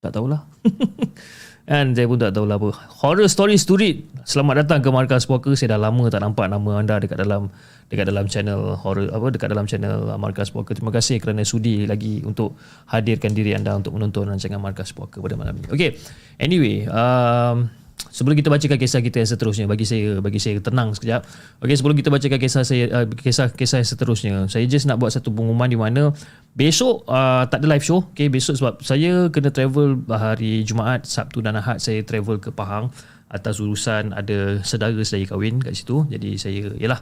Speaker 3: tak tahulah kan saya pun tak tahulah apa. Horror story story selamat datang ke markas poker saya dah lama tak nampak nama anda dekat dalam dekat dalam channel horror apa dekat dalam channel markas poker terima kasih kerana sudi lagi untuk hadirkan diri anda untuk menonton rancangan markas poker pada malam ini. Okay. Anyway um, sebelum kita bacakan kisah kita yang seterusnya bagi saya bagi saya tenang sekejap. Okey sebelum kita bacakan kisah saya uh, kisah kisah yang seterusnya saya just nak buat satu pengumuman di mana besok uh, tak ada live show. Okey besok sebab saya kena travel hari Jumaat Sabtu dan Ahad saya travel ke Pahang atas urusan ada saudara saya kahwin kat situ. Jadi saya yalah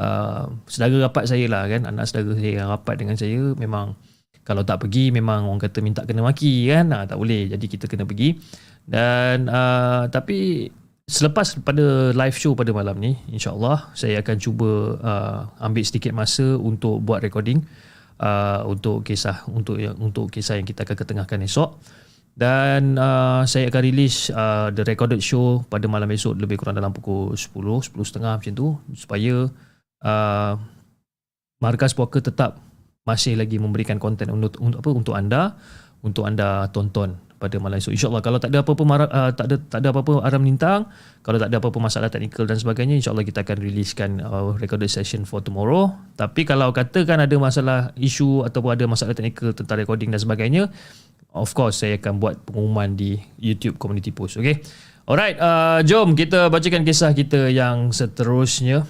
Speaker 3: uh, saudara rapat saya lah kan. Anak saudara saya yang rapat dengan saya memang kalau tak pergi memang orang kata minta kena maki kan. Nah, tak boleh. Jadi kita kena pergi dan uh, tapi selepas pada live show pada malam ni insyaallah saya akan cuba uh, ambil sedikit masa untuk buat recording uh, untuk kisah untuk yang untuk kisah yang kita akan ketengahkan esok. Dan uh, saya akan release uh, the recorded show pada malam esok lebih kurang dalam pukul 10 10.30 macam tu supaya uh, markas poker tetap masih lagi memberikan konten untuk untuk apa? Untuk anda untuk anda tonton pada malam esok. Insyaallah kalau tak ada apa-apa uh, tak ada tak ada apa-apa aram lintang kalau tak ada apa-apa masalah teknikal dan sebagainya insyaallah kita akan releasekan uh, recorded session for tomorrow. Tapi kalau katakan ada masalah isu ataupun ada masalah teknikal tentang recording dan sebagainya of course saya akan buat pengumuman di YouTube community post okay? Alright uh, jom kita bacakan kisah kita yang seterusnya.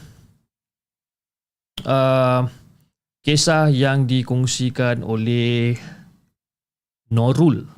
Speaker 3: Uh, kisah yang dikongsikan oleh Norul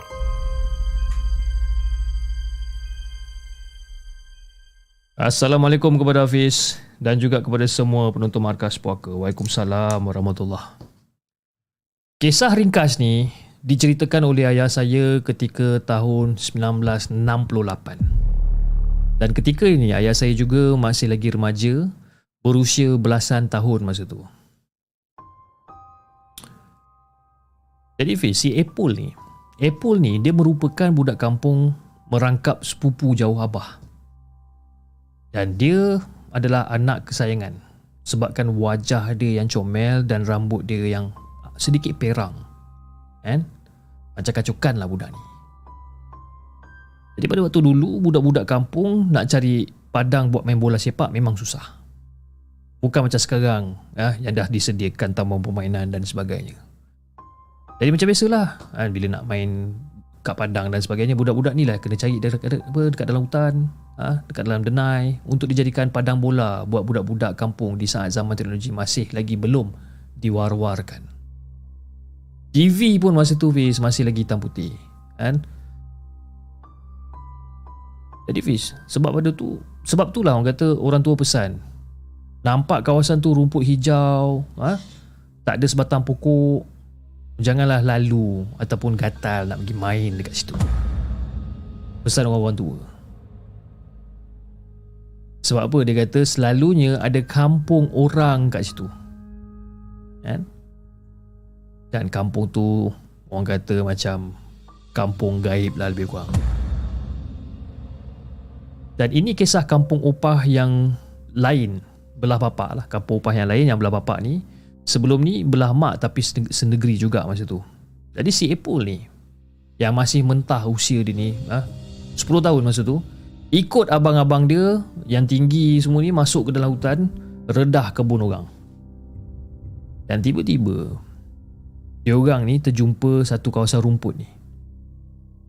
Speaker 3: Assalamualaikum kepada Hafiz dan juga kepada semua penonton Markas Puaka. Waalaikumsalam warahmatullahi Kisah ringkas ni diceritakan oleh ayah saya ketika tahun 1968. Dan ketika ini ayah saya juga masih lagi remaja berusia belasan tahun masa tu. Jadi Fiz, si Apple ni, Apple ni dia merupakan budak kampung merangkap sepupu jauh abah. Dan dia adalah anak kesayangan sebabkan wajah dia yang comel dan rambut dia yang sedikit perang. Kan? Macam kacukan lah budak ni. Jadi pada waktu dulu budak-budak kampung nak cari padang buat main bola sepak memang susah. Bukan macam sekarang ya, yang dah disediakan taman permainan dan sebagainya. Jadi macam biasalah kan, bila nak main kat padang dan sebagainya budak-budak ni lah kena cari dekat, apa, dekat dalam hutan ha, dekat dalam denai untuk dijadikan padang bola buat budak-budak kampung di saat zaman teknologi masih lagi belum diwar-warkan TV pun masa tu Fiz masih lagi hitam putih kan jadi Fiz sebab pada tu sebab tu lah orang kata orang tua pesan nampak kawasan tu rumput hijau ha? tak ada sebatang pokok Janganlah lalu ataupun gatal nak pergi main dekat situ. Pesan orang-orang tua. Sebab apa dia kata selalunya ada kampung orang kat situ. Kan? Dan kampung tu orang kata macam kampung gaib lah lebih kurang. Dan ini kisah kampung opah yang lain belah bapak lah. Kampung opah yang lain yang belah bapak ni Sebelum ni belah mak tapi senegeri juga masa tu. Jadi si Apple ni yang masih mentah usia dia ni, ha, 10 tahun masa tu, ikut abang-abang dia yang tinggi semua ni masuk ke dalam hutan, redah kebun orang. Dan tiba-tiba dia orang ni terjumpa satu kawasan rumput ni.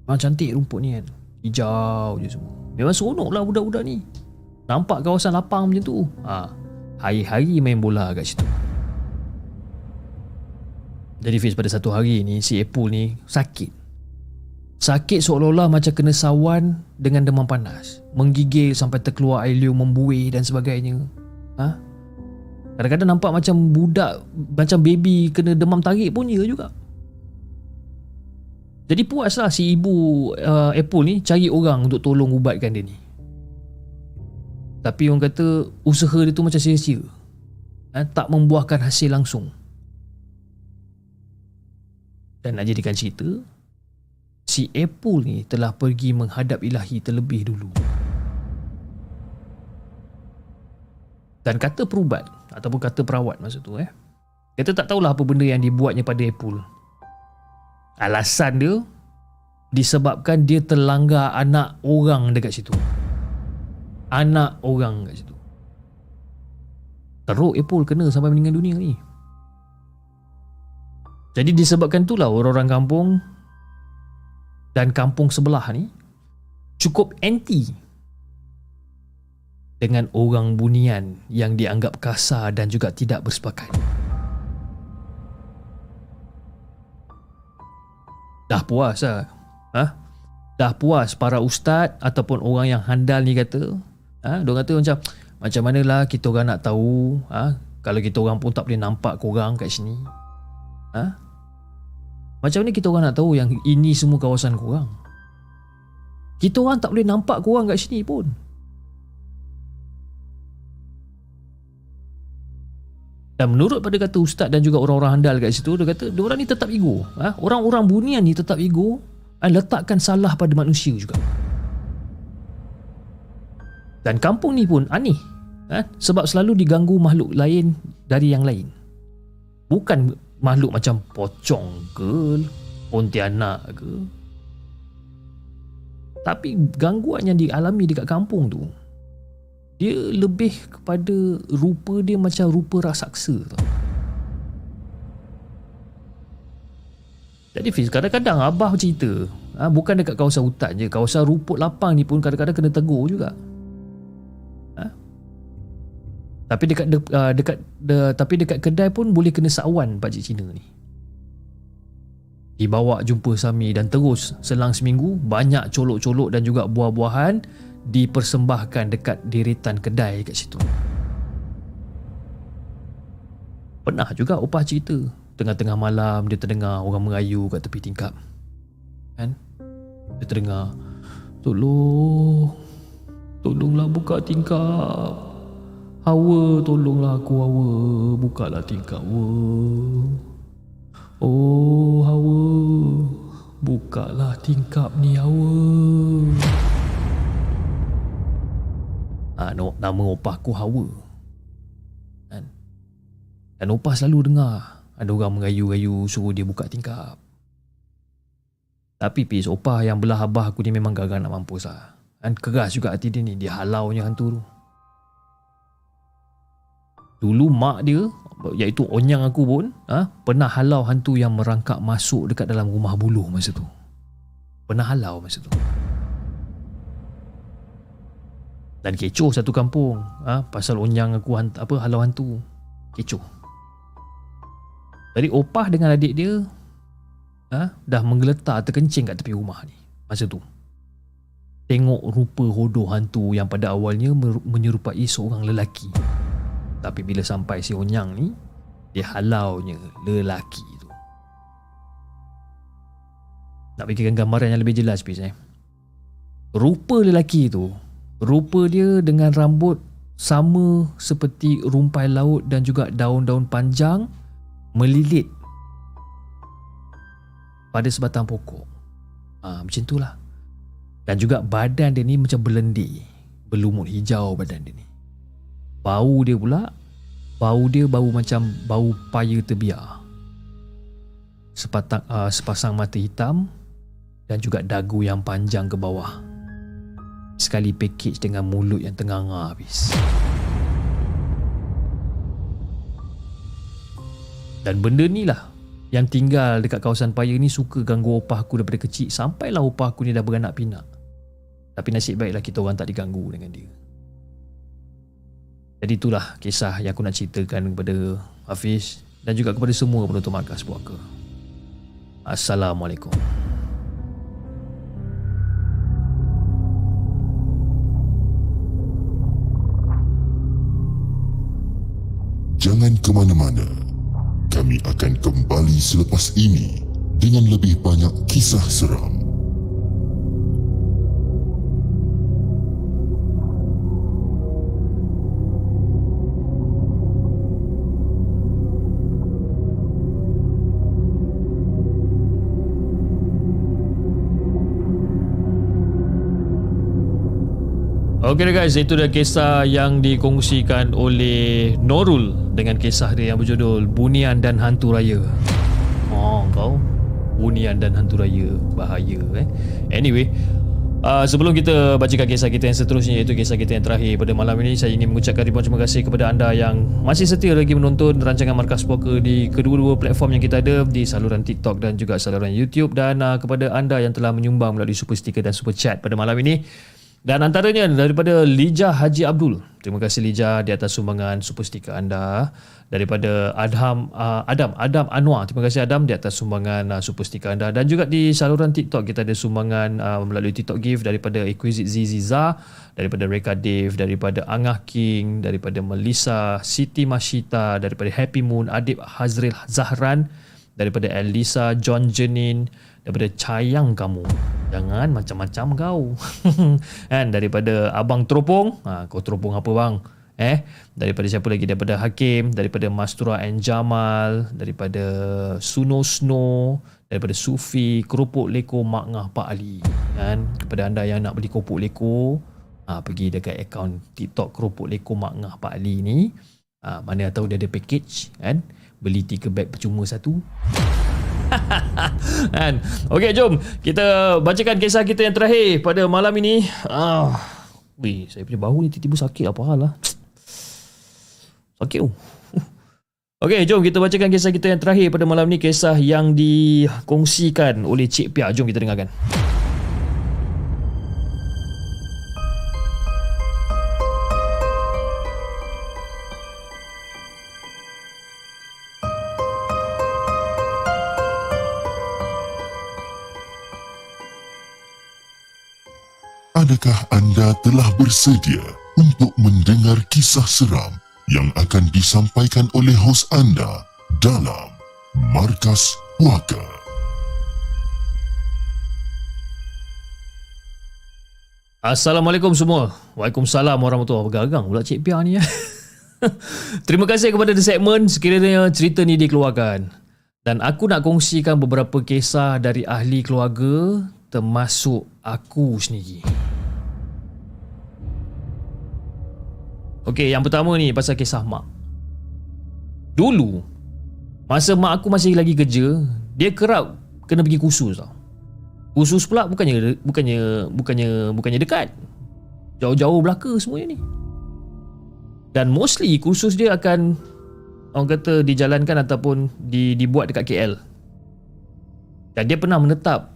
Speaker 3: Memang cantik rumput ni kan. Hijau je semua. Memang seronok lah budak-budak ni. Nampak kawasan lapang macam tu. Ha, hari-hari main bola kat situ. Jadi Fiz pada satu hari ni si Apple ni sakit. Sakit seolah-olah macam kena sawan dengan demam panas. Menggigil sampai terkeluar air liur membuih dan sebagainya. Ha? Kadang-kadang nampak macam budak, macam baby kena demam tarik pun ya juga. Jadi puaslah si ibu uh, Apple ni cari orang untuk tolong ubatkan dia ni. Tapi orang kata usaha dia tu macam sia-sia. Ha? Tak membuahkan hasil langsung. Dan nak jadikan cerita Si Apple ni telah pergi menghadap ilahi terlebih dulu. Dan kata perubat Ataupun kata perawat masa tu eh Kita tak tahulah apa benda yang dibuatnya pada Apple. Alasan dia Disebabkan dia terlanggar anak orang dekat situ. Anak orang dekat situ. Teruk Apple kena sampai meninggal dunia ni jadi disebabkan itulah orang-orang kampung dan kampung sebelah ni cukup anti dengan orang bunian yang dianggap kasar dan juga tidak bersepakat. Dah puas lah. Ha? Dah puas para ustaz ataupun orang yang handal ni kata. Ha? Dia kata macam, macam manalah kita orang nak tahu. Ha? Kalau kita orang pun tak boleh nampak korang kat sini. Ha? Macam mana kita orang nak tahu yang ini semua kawasan korang? Kita orang tak boleh nampak korang kat sini pun. Dan menurut pada kata ustaz dan juga orang-orang handal kat situ, dia kata, orang ni tetap ego. Ha? Orang-orang bunian ni tetap ego dan letakkan salah pada manusia juga. Dan kampung ni pun aneh. Ha? Sebab selalu diganggu makhluk lain dari yang lain. Bukan makhluk macam pocong ke pontianak ke? Tapi gangguan yang dialami dekat kampung tu dia lebih kepada rupa dia macam rupa raksasa tu. Jadi Fiz kadang-kadang abah cerita ha, bukan dekat kawasan hutan je kawasan rumput lapang ni pun kadang-kadang kena tegur juga Tapi dekat de, uh, dekat de, tapi dekat kedai pun boleh kena sawan pak cik Cina ni. Dibawa jumpa Sami dan terus selang seminggu banyak colok-colok dan juga buah-buahan dipersembahkan dekat deretan kedai kat situ. Pernah juga opah cerita tengah-tengah malam dia terdengar orang merayu kat tepi tingkap. Kan? Dia terdengar Tolong Tolonglah buka tingkap Hawa tolonglah aku Hawa. Bukalah tingkap Hawa. Oh Hawa. Bukalah tingkap ni Hawa. Ha, no, Nama opah aku Hawa. Kan? Dan opah selalu dengar. Ada orang mengayu-ayu Suruh dia buka tingkap. Tapi pis opah yang belah abah aku ni Memang gagal nak mampus lah. Kan? Keras juga hati dia ni. Dia halaunya hantu tu Dulu mak dia iaitu onyang aku pun ha, pernah halau hantu yang merangkak masuk dekat dalam rumah buluh masa tu. Pernah halau masa tu. Dan kecoh satu kampung ha, pasal onyang aku hant, apa halau hantu. Kecoh. Jadi opah dengan adik dia ha, dah menggeletar terkencing kat tepi rumah ni masa tu. Tengok rupa hodoh hantu yang pada awalnya menyerupai seorang lelaki. Tapi bila sampai si Onyang ni Dia halaunya lelaki tu. Nak fikirkan gambaran yang lebih jelas please eh. Rupa lelaki tu Rupa dia dengan rambut Sama seperti rumpai laut dan juga daun-daun panjang Melilit Pada sebatang pokok. Ha, Macam tu lah. Dan juga badan dia ni macam berlendir Berlumut hijau badan dia ni Bau dia pula Bau dia bau macam bau paya terbiar Sepatang, uh, Sepasang mata hitam Dan juga dagu yang panjang ke bawah Sekali package dengan mulut yang tengah habis Dan benda ni lah yang tinggal dekat kawasan paya ni suka ganggu opah aku daripada kecil sampailah opah aku ni dah beranak pinak. Tapi nasib baiklah kita orang tak diganggu dengan dia. Jadi itulah kisah yang aku nak ceritakan kepada Hafiz dan juga kepada semua penonton markas puaka. Assalamualaikum.
Speaker 4: Jangan ke mana-mana. Kami akan kembali selepas ini dengan lebih banyak kisah seram.
Speaker 3: Okey guys, itu dah kisah yang dikongsikan oleh Norul dengan kisah dia yang berjudul Bunian dan Hantu Raya. Oh, kau Bunian dan Hantu Raya bahaya eh. Anyway, uh, sebelum kita bacakan kisah kita yang seterusnya iaitu kisah kita yang terakhir pada malam ini, saya ingin mengucapkan ribuan terima kasih kepada anda yang masih setia lagi menonton rancangan Markas Poker di kedua-dua platform yang kita ada di saluran TikTok dan juga saluran YouTube dan uh, kepada anda yang telah menyumbang melalui super sticker dan super chat pada malam ini. Dan antaranya daripada Lija Haji Abdul. Terima kasih Lija di atas sumbangan super sticker anda. Daripada Adam uh, Adam Adam Anwar. Terima kasih Adam di atas sumbangan uh, super sticker anda. Dan juga di saluran TikTok kita ada sumbangan uh, melalui TikTok gift daripada Exquisite Ziziza, daripada Reka Dave, daripada Angah King, daripada Melissa, Siti Mashita, daripada Happy Moon, Adib Hazril Zahran, daripada Elisa John Jenin, daripada Cayang kamu. Jangan macam-macam kau. kan daripada Abang Teropong. Ha, kau teropong apa bang? Eh, daripada siapa lagi? Daripada Hakim, daripada Mastura and Jamal, daripada Suno Snow, daripada Sufi, Kerupuk Leko Mak Ngah Pak Ali. Kan? Kepada anda yang nak beli kerupuk leko, ha, pergi dekat akaun TikTok Kerupuk Leko Mak Ngah Pak Ali ni. Ha, mana tahu dia ada package kan? Beli tiga beg percuma satu. kan? Okey, jom kita bacakan kisah kita yang terakhir pada malam ini. Ah. Wih, saya punya bahu ni tiba-tiba sakit apa hal lah. Sakit oh. Okey, jom kita bacakan kisah kita yang terakhir pada malam ni kisah yang dikongsikan oleh Cik Pia. Jom kita dengarkan.
Speaker 4: Anda telah bersedia untuk mendengar kisah seram yang akan disampaikan oleh hos anda dalam Markas Puaka?
Speaker 3: Assalamualaikum semua. Waalaikumsalam warahmatullahi wabarakatuh. Gagang pula Cik Pia ni ya. Terima kasih kepada The Segment sekiranya cerita ni dikeluarkan. Dan aku nak kongsikan beberapa kisah dari ahli keluarga termasuk aku sendiri. Okey, yang pertama ni pasal kisah mak. Dulu, masa mak aku masih lagi kerja, dia kerap kena pergi kursus tau. Kursus pula bukannya bukannya bukannya bukannya dekat. Jauh-jauh belaka semuanya ni. Dan mostly kursus dia akan orang kata dijalankan ataupun di, dibuat dekat KL. Dan dia pernah menetap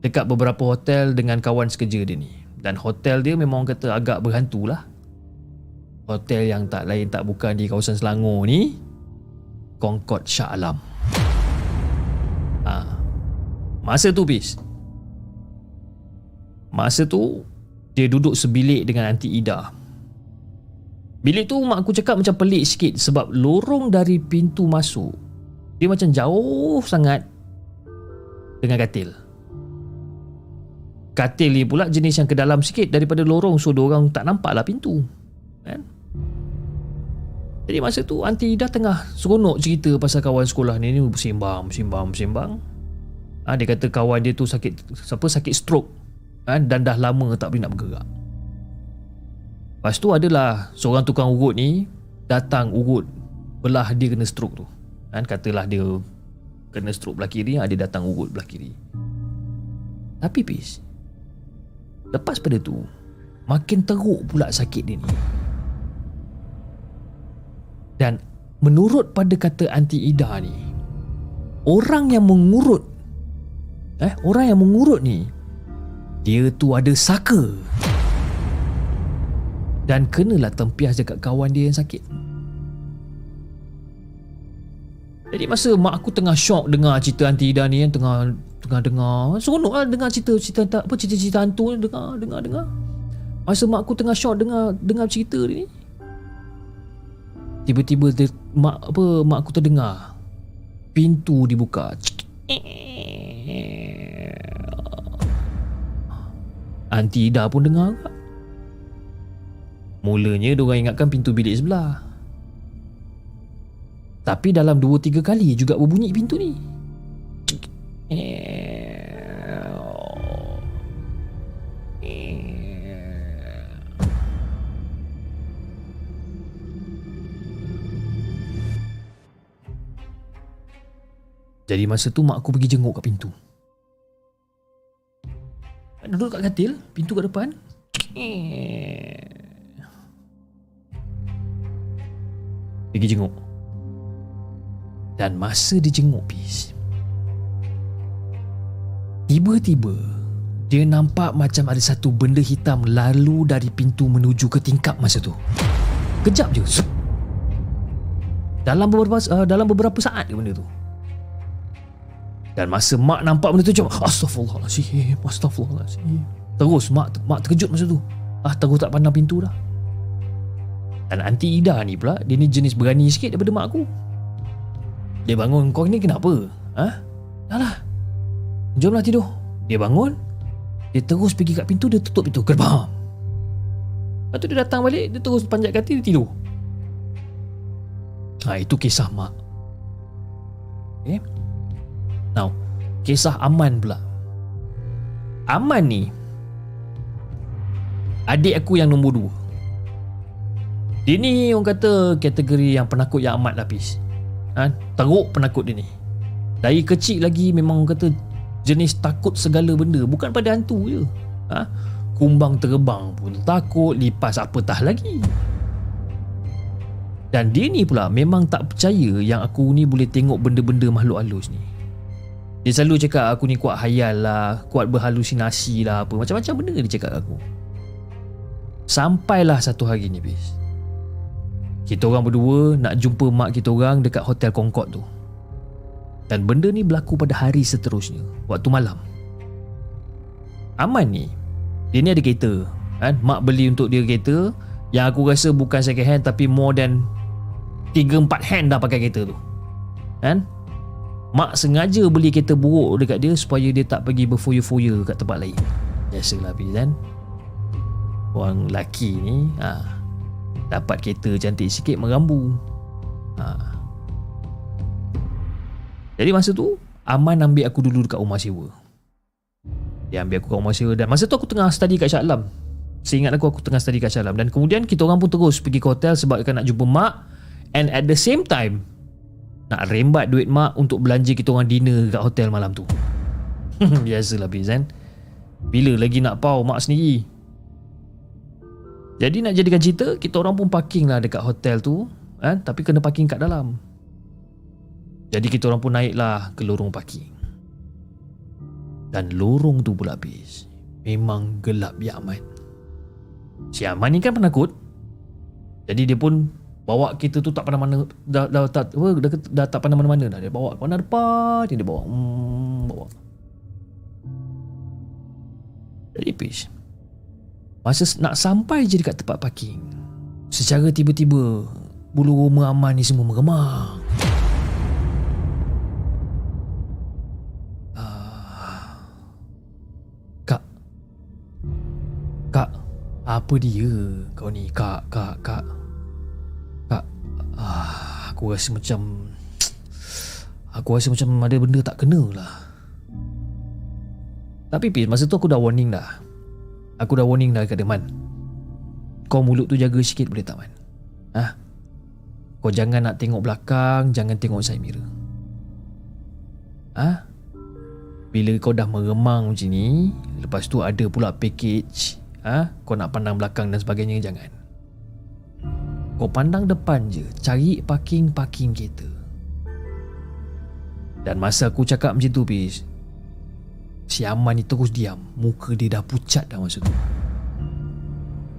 Speaker 3: dekat beberapa hotel dengan kawan sekerja dia ni. Dan hotel dia memang orang kata agak berhantu lah. Hotel yang tak lain tak bukan di kawasan Selangor ni Concord Shah Alam. Ha. Masa tu bis Masa tu Dia duduk sebilik dengan Aunty Ida Bilik tu mak aku cakap macam pelik sikit Sebab lorong dari pintu masuk Dia macam jauh sangat Dengan katil Katil ni pula jenis yang ke dalam sikit Daripada lorong So orang tak nampak lah pintu Kan jadi masa tu Aunty Ida tengah seronok cerita pasal kawan sekolah ni ni bersembang, bersembang, bersembang. Ha, dia kata kawan dia tu sakit siapa sakit stroke kan dan dah lama tak boleh nak bergerak. Lepas tu adalah seorang tukang urut ni datang urut belah dia kena stroke tu. Kan katalah dia kena stroke belah kiri, ha, dia datang urut belah kiri. Tapi pis. Lepas pada tu makin teruk pula sakit dia ni. Dan menurut pada kata Aunty Ida ni, orang yang mengurut eh orang yang mengurut ni dia tu ada saka. Dan kenalah tempias dekat kawan dia yang sakit. Jadi masa mak aku tengah shock dengar cerita Aunty Ida ni yang tengah tengah dengar seronok lah dengar cerita cerita apa cerita-cerita hantu ni dengar dengar dengar. Masa mak aku tengah shock dengar dengar cerita ni tiba-tiba dia, mak apa mak aku terdengar pintu dibuka Aunty Ida pun dengar juga. Mulanya diorang ingatkan pintu bilik sebelah. Tapi dalam 2-3 kali juga berbunyi pintu ni. Jadi masa tu mak aku pergi jenguk kat pintu. Duduk kat katil, pintu kat depan. Pergi jenguk. Dan masa dia jenguk bis. Tiba-tiba dia nampak macam ada satu benda hitam lalu dari pintu menuju ke tingkap masa tu. Kejap je. Dalam beberapa uh, dalam beberapa saat ke benda tu. Dan masa mak nampak benda tu macam Astaghfirullahaladzim Astaghfirullahaladzim Terus mak mak terkejut masa tu. Ah terus tak pandang pintu dah. Dan Aunty Ida ni pula Dia ni jenis berani sikit daripada mak aku. Dia bangun Kau ni kenapa? Ha? Dah lah Jomlah tidur. Dia bangun Dia terus pergi kat pintu Dia tutup pintu Gerbam Lepas tu dia datang balik Dia terus panjat kaki Dia tidur. Ha itu kisah mak. Okay Now, kisah Aman pula. Aman ni adik aku yang nombor dua. Dia ni orang kata kategori yang penakut yang amat lapis. Ha? Teruk penakut dia ni. Dari kecil lagi memang orang kata jenis takut segala benda. Bukan pada hantu je. Ha? Kumbang terbang pun takut, lipas apatah lagi. Dan dia ni pula memang tak percaya yang aku ni boleh tengok benda-benda makhluk halus ni. Dia selalu cakap aku ni kuat hayal lah Kuat berhalusinasi lah apa. Macam-macam benda dia cakap aku. Sampailah satu hari ni bis. Kita orang berdua nak jumpa mak kita orang dekat Hotel Concord tu. Dan benda ni berlaku pada hari seterusnya Waktu malam. Aman ni. Dia ni ada kereta kan? Mak beli untuk dia kereta. Yang aku rasa bukan second hand tapi more than 3 4 hand dah pakai kereta tu. Kan mak sengaja beli kereta buruk dekat dia supaya dia tak pergi berfoya-foya kat tempat lain. Biasalah Fiz kan orang lelaki ni ha, dapat kereta cantik sikit merambu. Ha. jadi masa tu Aman ambil aku dulu dekat rumah sewa. Dia ambil aku kat rumah sewa dan masa tu aku tengah study kat Shah Alam. Seingat aku aku tengah study kat Shah Alam. Dan kemudian kita orang pun terus pergi ke hotel sebab nak jumpa mak. And at the same time nak rembat duit mak untuk belanja kita orang dinner kat hotel malam tu. Biasalah Biz kan bila lagi nak pau mak sendiri? Jadi nak jadikan cerita kita orang pun parking lah dekat hotel tu kan? tapi kena parking kat dalam. Jadi kita orang pun naik lah ke lorong parking. Dan lorong tu pula habis Memang gelap ya Aman Si Aman ni kan penakut. Jadi dia pun Bawa kita tu tak pernah mana Dah, dah, tak, dah, dah, dah tak pernah mana-mana dah Dia bawa. Ke mana depan Dia bawa. Hmm, Bawa. Jadi peace Masa nak sampai je dekat tempat parking Secara tiba-tiba Bulu rumah Aman ni semua meremang. Kak, apa dia kau ni? Kak, kak. Kak, ah, aku rasa macam... Aku rasa macam ada benda tak kena lah. Tapi Pis, masa tu aku dah warning dah. Aku dah warning dah dekat Man. Kau mulut tu jaga sikit boleh tak, Man? Ha? Kau jangan nak tengok belakang, jangan tengok side mirror. Ha? Bila kau dah meremang macam ni, lepas tu ada pula package ha? Kau nak pandang belakang dan sebagainya Jangan Kau pandang depan je Cari parking-parking kereta. Dan masa aku cakap macam tu Pis Si Aman ni terus diam. Muka dia dah pucat dah masa tu.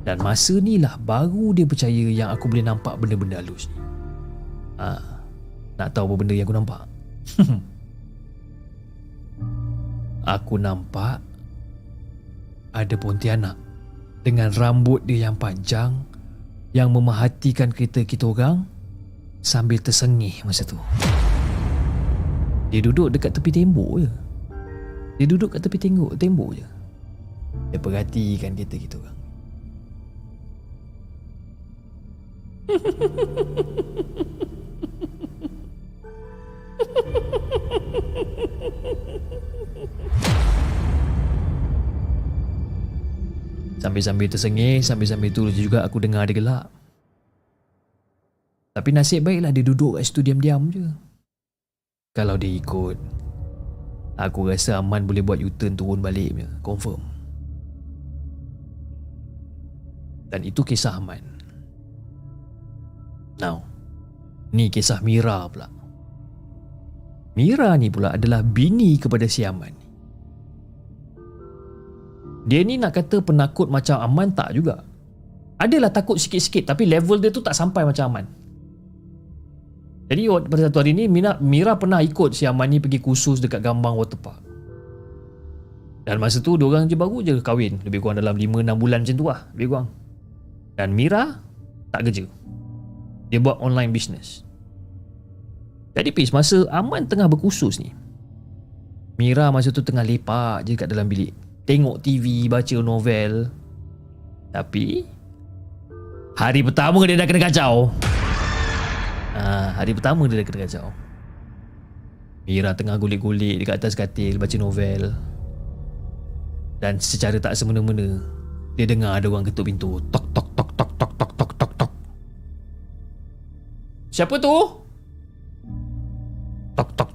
Speaker 3: Dan masa ni lah Baru dia percaya yang aku boleh nampak Benda-benda halus ni. Ha, Nak tahu apa benda yang aku nampak? aku nampak Ada pontianak dengan rambut dia yang panjang yang memerhatikan kereta kita orang sambil tersengih masa tu. Dia duduk dekat tepi tembok je. Dia duduk kat tepi tembok, tembok je. Dia perhatikan kereta kita orang. Sambil-sambil tersengih Sambil-sambil tu juga aku dengar dia gelak. Tapi nasib baiklah dia duduk kat situ diam-diam je. Kalau dia ikut Aku rasa Aman boleh buat U-turn turun balik punya. Confirm. Dan itu kisah Aman. Now Ni kisah Mira pula. Mira ni pula adalah bini kepada si Aman dia ni nak kata penakut macam Aman tak juga. Adalah takut sikit-sikit tapi level dia tu tak sampai macam Aman. Jadi pada satu hari ni Mira, Mira pernah ikut si Aman ni pergi kursus dekat Gambang Waterpark. Dan masa tu diorang je baru je kahwin. Lebih kurang dalam 5-6 bulan macam tu lah. Lebih kurang. Dan Mira tak kerja. Dia buat online business. Jadi Pis, masa Aman tengah berkursus ni, Mira masa tu tengah lepak je kat dalam bilik tengok TV, baca novel. Tapi hari pertama dia dah kena kacau. Ha, hari pertama dia dah kena kacau. Mira tengah gulik-gulik dekat atas katil baca novel. Dan secara tak semena-mena dia dengar ada orang ketuk pintu. Tok tok tok tok tok tok tok tok tok. Siapa tu? Tok tok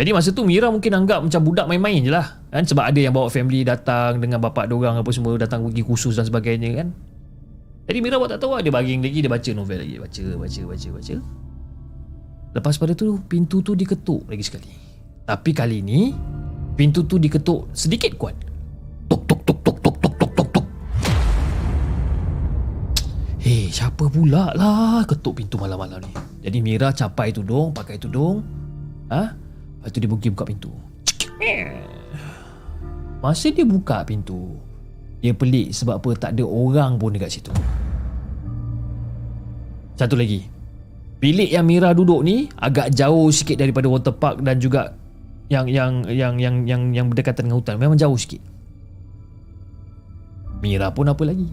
Speaker 3: Jadi masa tu Mira mungkin anggap macam budak main-main je lah kan? Sebab ada yang bawa family datang dengan bapak diorang apa semua datang pergi khusus dan sebagainya kan? Jadi Mira buat tak tahu lah dia baring lagi dia baca novel lagi Baca, baca, baca, baca. Lepas pada tu pintu tu diketuk lagi sekali. Tapi kali ni pintu tu diketuk sedikit kuat. Tok tok tok tok tok tok tok tok tok Hei siapa pula lah ketuk pintu malam-malam ni? Jadi Mira capai tudung pakai tudung Ha? Lepas tu dia pergi buka pintu Masa dia buka pintu Dia pelik sebab apa tak ada orang pun dekat situ Satu lagi Bilik yang Mira duduk ni agak jauh sikit daripada water park dan juga yang yang yang yang yang yang berdekatan dengan hutan. Memang jauh sikit. Mira pun apa lagi?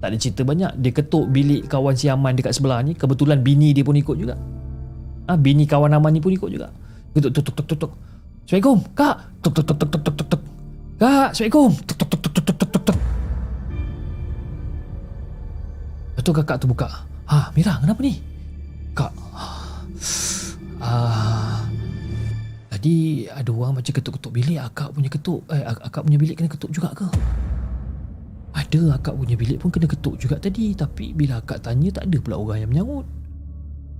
Speaker 3: Tak ada cerita banyak. Dia ketuk bilik kawan si Aman dekat sebelah ni. Kebetulan bini dia pun ikut juga. Ah, ha, bini kawan Aman ni pun ikut juga. Ketuk tuk tuk tuk tuk tuk. Assalamualaikum, Kak. Tuk tuk tuk tuk tuk tuk tuk. Kak, Assalamualaikum. Tuk tuk tuk tuk tuk tuk tuk tuk. Betul kakak tu buka. Ha, Mira, kenapa ni? Kak. Ah. Tadi ada orang macam ketuk-ketuk bilik akak punya ketuk. Eh, akak punya bilik kena ketuk juga ke? Ada akak punya bilik pun kena ketuk juga tadi Tapi bila akak tanya tak ada pula orang yang menyaut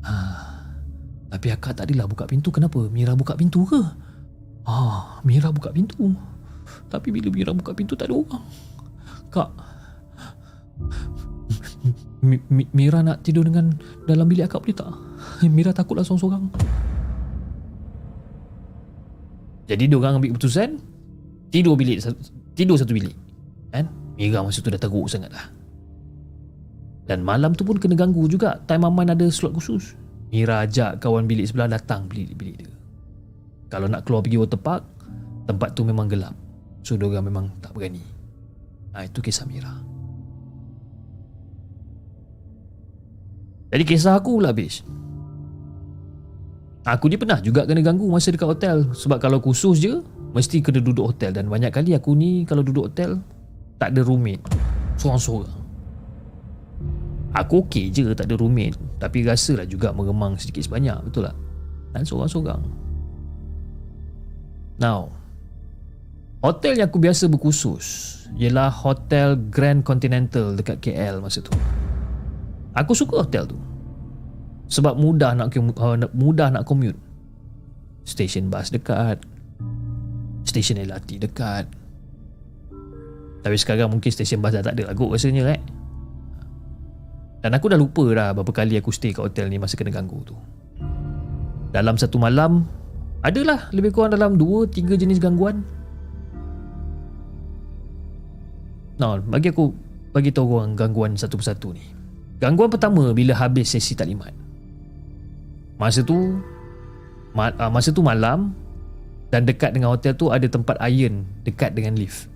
Speaker 3: ha, Tapi akak tak adalah buka pintu Kenapa? Mira buka pintu ke? Ah, Mira buka pintu Tapi bila Mira buka pintu tak ada orang Kak Mi- Mi- Mira nak tidur dengan dalam bilik akak boleh tak? Mira takutlah seorang-seorang Jadi diorang ambil keputusan Tidur bilik Tidur satu bilik Kan? Mira masa tu dah teruk sangat lah Dan malam tu pun kena ganggu juga Time Aman ada slot khusus Mira ajak kawan bilik sebelah datang bilik-bilik dia. Kalau nak keluar pergi water park Tempat tu memang gelap. So diorang memang tak berani. Ha, Itu kisah Mira. Jadi kisah aku pula Bish. Aku ni pernah juga kena ganggu masa dekat hotel. Sebab kalau khusus je Mesti kena duduk hotel. Dan banyak kali aku ni kalau duduk hotel tak ada roommate. Seorang-seorang Aku okey je tak ada roommate Tapi rasalah juga meremang sedikit sebanyak Betul tak? Dan seorang-seorang. Now Hotel yang aku biasa berkhusus Ialah Hotel Grand Continental Dekat KL masa tu. Aku suka hotel tu. Sebab mudah nak uh, mudah nak commute. Stesen bas dekat. Stesen LRT dekat. Tapi sekarang mungkin stesen bas dah tak ada lah kot rasanya eh. Dan aku dah lupa dah berapa kali aku stay kat hotel ni masa kena ganggu tu. Dalam satu malam, adalah lebih kurang dalam 2-3 jenis gangguan. Nah, bagi aku bagi tahu orang gangguan satu persatu ni. Gangguan pertama bila habis sesi taklimat. Masa tu ma- ah, masa tu malam dan dekat dengan hotel tu ada tempat iron dekat dengan lift.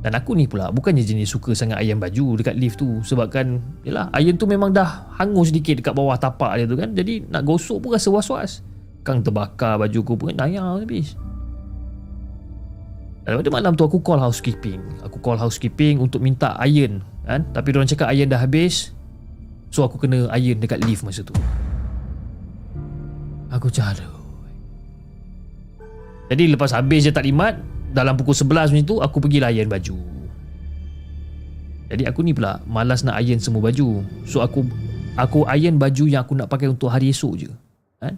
Speaker 3: Dan aku ni pula bukannya jenis suka sangat ayam baju dekat lift tu sebab kan yalah iron tu memang dah hangus sedikit dekat bawah tapak dia tu kan jadi nak gosok pun rasa was-was. Kang terbakar baju aku pun nayar habis. Dan pada malam tu aku call housekeeping. Aku call housekeeping untuk minta iron kan tapi orang cakap iron dah habis. So aku kena iron dekat lift masa tu. Aku cari. Jadi lepas habis je taklimat dalam pukul 11 macam tu aku pergi layan baju. Jadi aku ni pula malas nak iron semua baju. So aku aku iron baju yang aku nak pakai untuk hari esok je kan?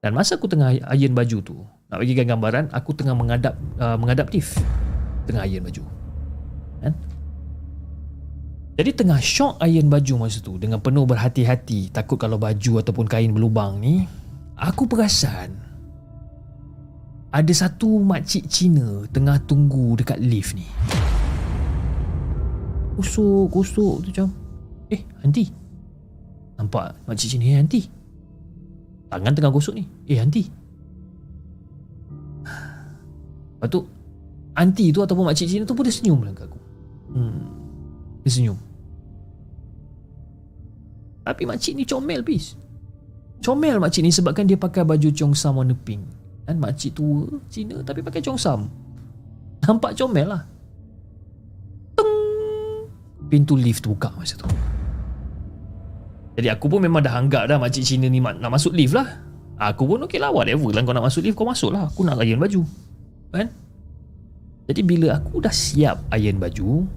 Speaker 3: Dan masa aku tengah iron baju tu nak bagi gambaran aku tengah mengadap uh, mengadap lift. Tengah iron baju kan? Jadi tengah shock iron baju masa tu dengan penuh berhati-hati takut kalau baju ataupun kain berlubang ni aku perasan ada satu makcik Cina tengah tunggu dekat lift ni. Kusuk, kusuk tu macam. Eh, Aunty. Nampak makcik Cina ni, Aunty. Tangan tengah gosok ni. Eh, Aunty. Lepas tu, Aunty tu ataupun makcik Cina tu pun dia senyum lah kat aku. Hmm. Dia senyum. Tapi makcik ni comel, bis. Comel makcik ni sebabkan dia pakai baju Cheongsam warna pink. Kan makcik tua Cina tapi pakai congsam. Nampak comel lah. Tung Pintu lift tu buka masa tu. Jadi aku pun memang dah anggap dah Makcik Cina ni nak masuk lift lah. Aku pun okey lah whatever lah Kau nak masuk lift kau masuk lah. Aku nak iron baju. Kan? Jadi bila aku dah siap iron baju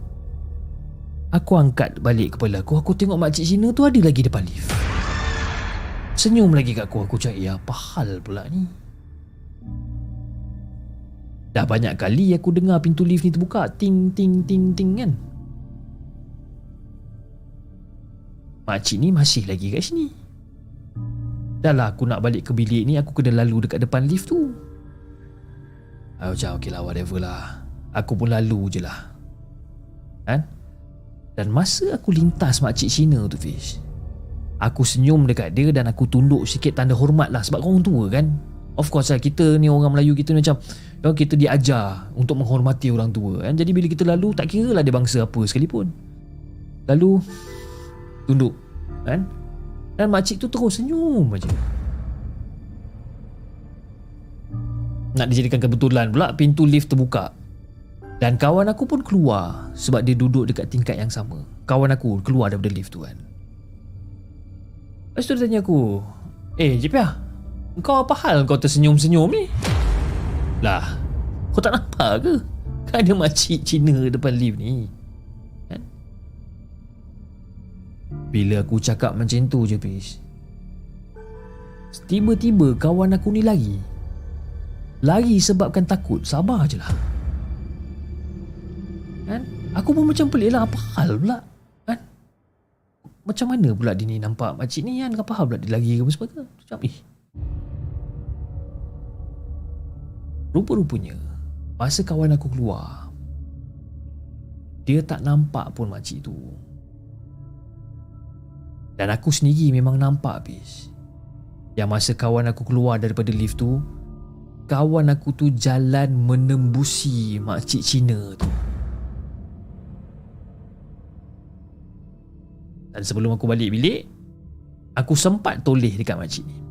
Speaker 3: Aku angkat balik kepala aku Aku tengok makcik Cina tu ada lagi depan lift. Senyum lagi kat aku. Aku cakap ya apa hal pula ni Dah banyak kali aku dengar pintu lift ni terbuka. Ting ting ting ting kan? Makcik ni masih lagi kat sini. Dah lah aku nak balik ke bilik ni Aku kena lalu dekat depan lift tu. Aku macam okay lah whatever lah. Aku pun lalu je lah. Kan? Dan masa aku lintas makcik Cina tu Fish Aku senyum dekat dia dan aku tunduk sikit tanda hormat lah sebab orang tua kan Of course lah kita ni orang Melayu kita ni macam ya, Kita diajar untuk menghormati orang tua kan? Jadi bila kita lalu tak kira lah dia bangsa apa sekalipun. Lalu Tunduk kan? Dan makcik tu terus senyum aja. Nak dijadikan kebetulan pula pintu lift terbuka. Dan kawan aku pun keluar Sebab dia duduk dekat tingkat yang sama. Kawan aku keluar daripada lift tu kan? Lepas tu dia tanya aku Eh Jepiah Kau apa hal kau tersenyum-senyum ni? Lah Kau tak nampak ke? Kan ada makcik Cina depan lift ni. Kan? Bila aku cakap macam tu je Fish Tiba-tiba kawan aku ni lari. Lari sebabkan takut Sabar je lah. Kan? Aku pun macam pelik lah Apa hal pula? Macam mana pula dia ni nampak makcik ni kan? Kau faham pula dia lagi ke apa sebagainya Macam eh Rupa-rupanya Masa kawan aku keluar Dia tak nampak pun makcik tu Dan aku sendiri memang nampak habis. Yang masa kawan aku keluar daripada lift tu Kawan aku tu jalan menembusi makcik Cina tu. Dan sebelum aku balik bilik Aku sempat toleh dekat makcik ni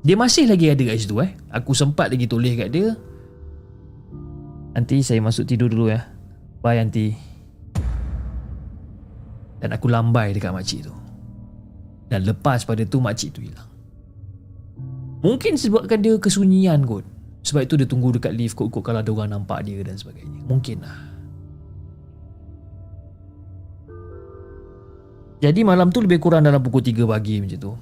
Speaker 3: Dia masih lagi ada kat situ eh. Aku sempat lagi toleh kat dia. Nanti saya masuk tidur dulu ya. Bye nanti Dan aku lambai dekat makcik tu. Dan lepas pada tu makcik tu hilang. Mungkin sebabkan dia kesunyian kot. Sebab itu dia tunggu dekat lift kot-kot kalau ada orang nampak dia dan sebagainya. Mungkin lah. Jadi malam tu lebih kurang dalam pukul 3 pagi macam tu.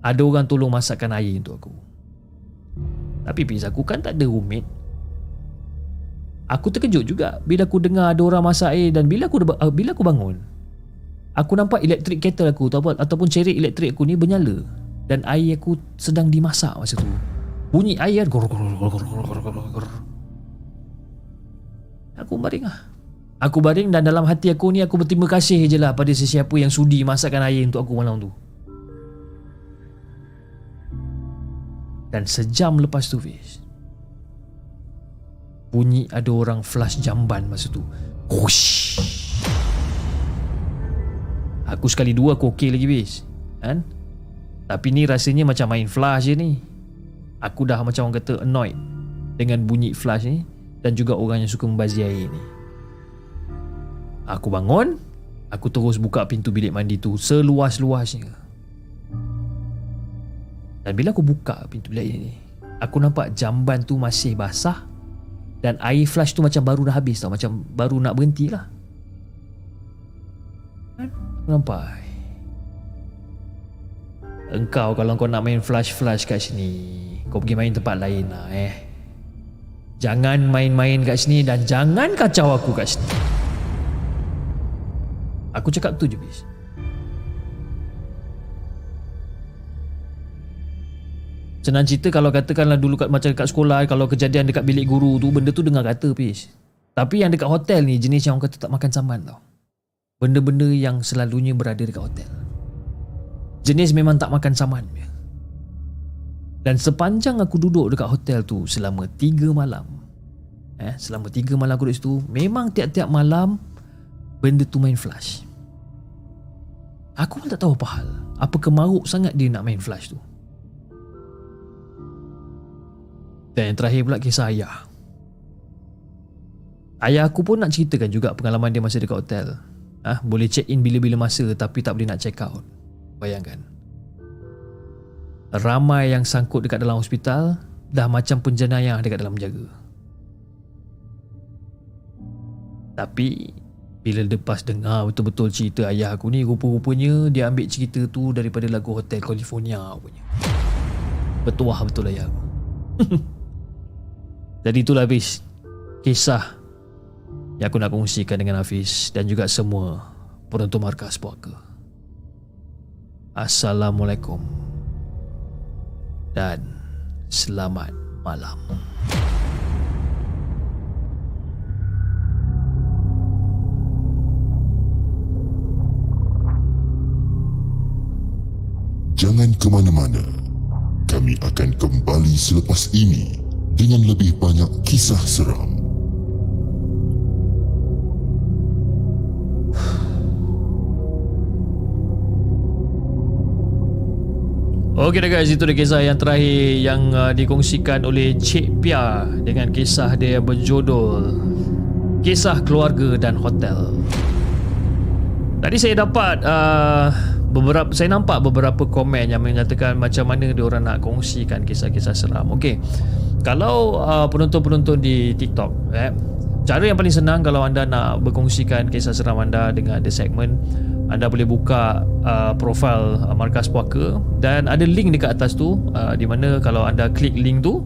Speaker 3: Ada orang tolong masakkan air untuk aku. Tapi pis aku kan tak ada roommate. Aku terkejut juga bila aku dengar ada orang masak air dan bila aku uh, bila aku bangun. Aku nampak elektrik kettle aku ataupun, ataupun cerik elektrik aku ni bernyala dan air aku sedang dimasak masa tu. Bunyi air gor gor gor gor gor gor. Aku baring lah. Aku baring dan dalam hati aku ni aku berterima kasih je lah pada sesiapa yang sudi masakkan air untuk aku malam tu. Dan sejam lepas tu Fiz Bunyi ada orang flash jamban masa tu. Whoosh. Aku sekali dua aku okey lagi Fiz kan? Tapi ni rasanya macam main flash je ni. Aku dah macam orang kata annoyed Dengan bunyi flash ni Dan juga orang yang suka membazir air ni. Aku bangun Aku terus buka pintu bilik mandi tu Seluas-luasnya Dan bila aku buka pintu bilik ni Aku nampak jamban tu masih basah Dan air flush tu macam baru dah habis tau. Macam baru nak berhenti lah. Aku nampak. Engkau kalau kau nak main flush-flush kat sini Kau pergi main tempat lain lah eh. Jangan main-main kat sini Dan jangan kacau aku kat sini. Aku cakap tu je bis Senang cerita kalau katakanlah dulu kat, macam dekat sekolah Kalau kejadian dekat bilik guru tu Benda tu dengar kata bis Tapi yang dekat hotel ni Jenis yang orang kata tak makan saman tau Benda-benda yang selalunya berada dekat hotel Jenis memang tak makan saman Dan sepanjang aku duduk dekat hotel tu Selama 3 malam Eh, selama 3 malam aku duduk situ Memang tiap-tiap malam benda tu main flash. Aku pun tak tahu apa hal. Apa kemaruk sangat dia nak main flash tu. Dan yang terakhir pula kisah ayah. Ayah aku pun nak ceritakan juga pengalaman dia masa dekat hotel. Ah, boleh check in bila-bila masa tapi tak boleh nak check out. Bayangkan. Ramai yang sangkut dekat dalam hospital dah macam penjenayah dekat dalam jaga. Tapi bila lepas dengar betul-betul cerita ayah aku ni Rupa-rupanya dia ambil cerita tu daripada lagu Hotel California punya Bertuah betul ayah aku Jadi itulah Hafiz Kisah Yang aku nak kongsikan dengan Hafiz Dan juga semua Penuntut markas puaka Assalamualaikum Dan Selamat malam Jangan
Speaker 4: ke mana-mana. Kami akan kembali selepas ini dengan lebih banyak kisah seram.
Speaker 3: Okey dah guys, itu dia kisah yang terakhir yang uh, dikongsikan oleh Cik Pia dengan kisah dia berjudul Kisah Keluarga dan Hotel. Tadi saya dapat uh, beberapa saya nampak beberapa komen yang mengatakan macam mana dia orang nak kongsikan kisah-kisah seram. Okey. Kalau uh, penonton-penonton di TikTok eh cara yang paling senang kalau anda nak berkongsikan kisah seram anda dengan the segment anda boleh buka uh, profil uh, Markas Puaka dan ada link dekat atas tu uh, di mana kalau anda klik link tu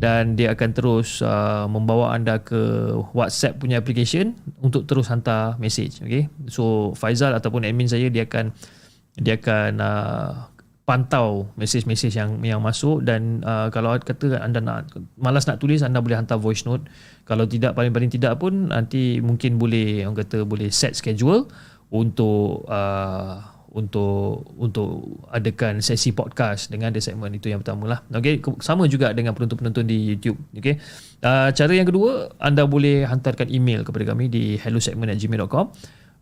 Speaker 3: dan dia akan terus uh, membawa anda ke WhatsApp punya application untuk terus hantar message okey so Faizal ataupun admin saya dia akan dia akan uh, pantau message-message yang yang masuk dan uh, kalau kata anda nak malas nak tulis anda boleh hantar voice note kalau tidak paling-paling tidak pun nanti mungkin boleh orang kata boleh set schedule untuk uh, untuk untuk adakan sesi podcast dengan the segment itu yang pertama lah. Okey, sama juga dengan penonton-penonton di YouTube. Okey. Uh, cara yang kedua, anda boleh hantarkan email kepada kami di hellosegment@gmail.com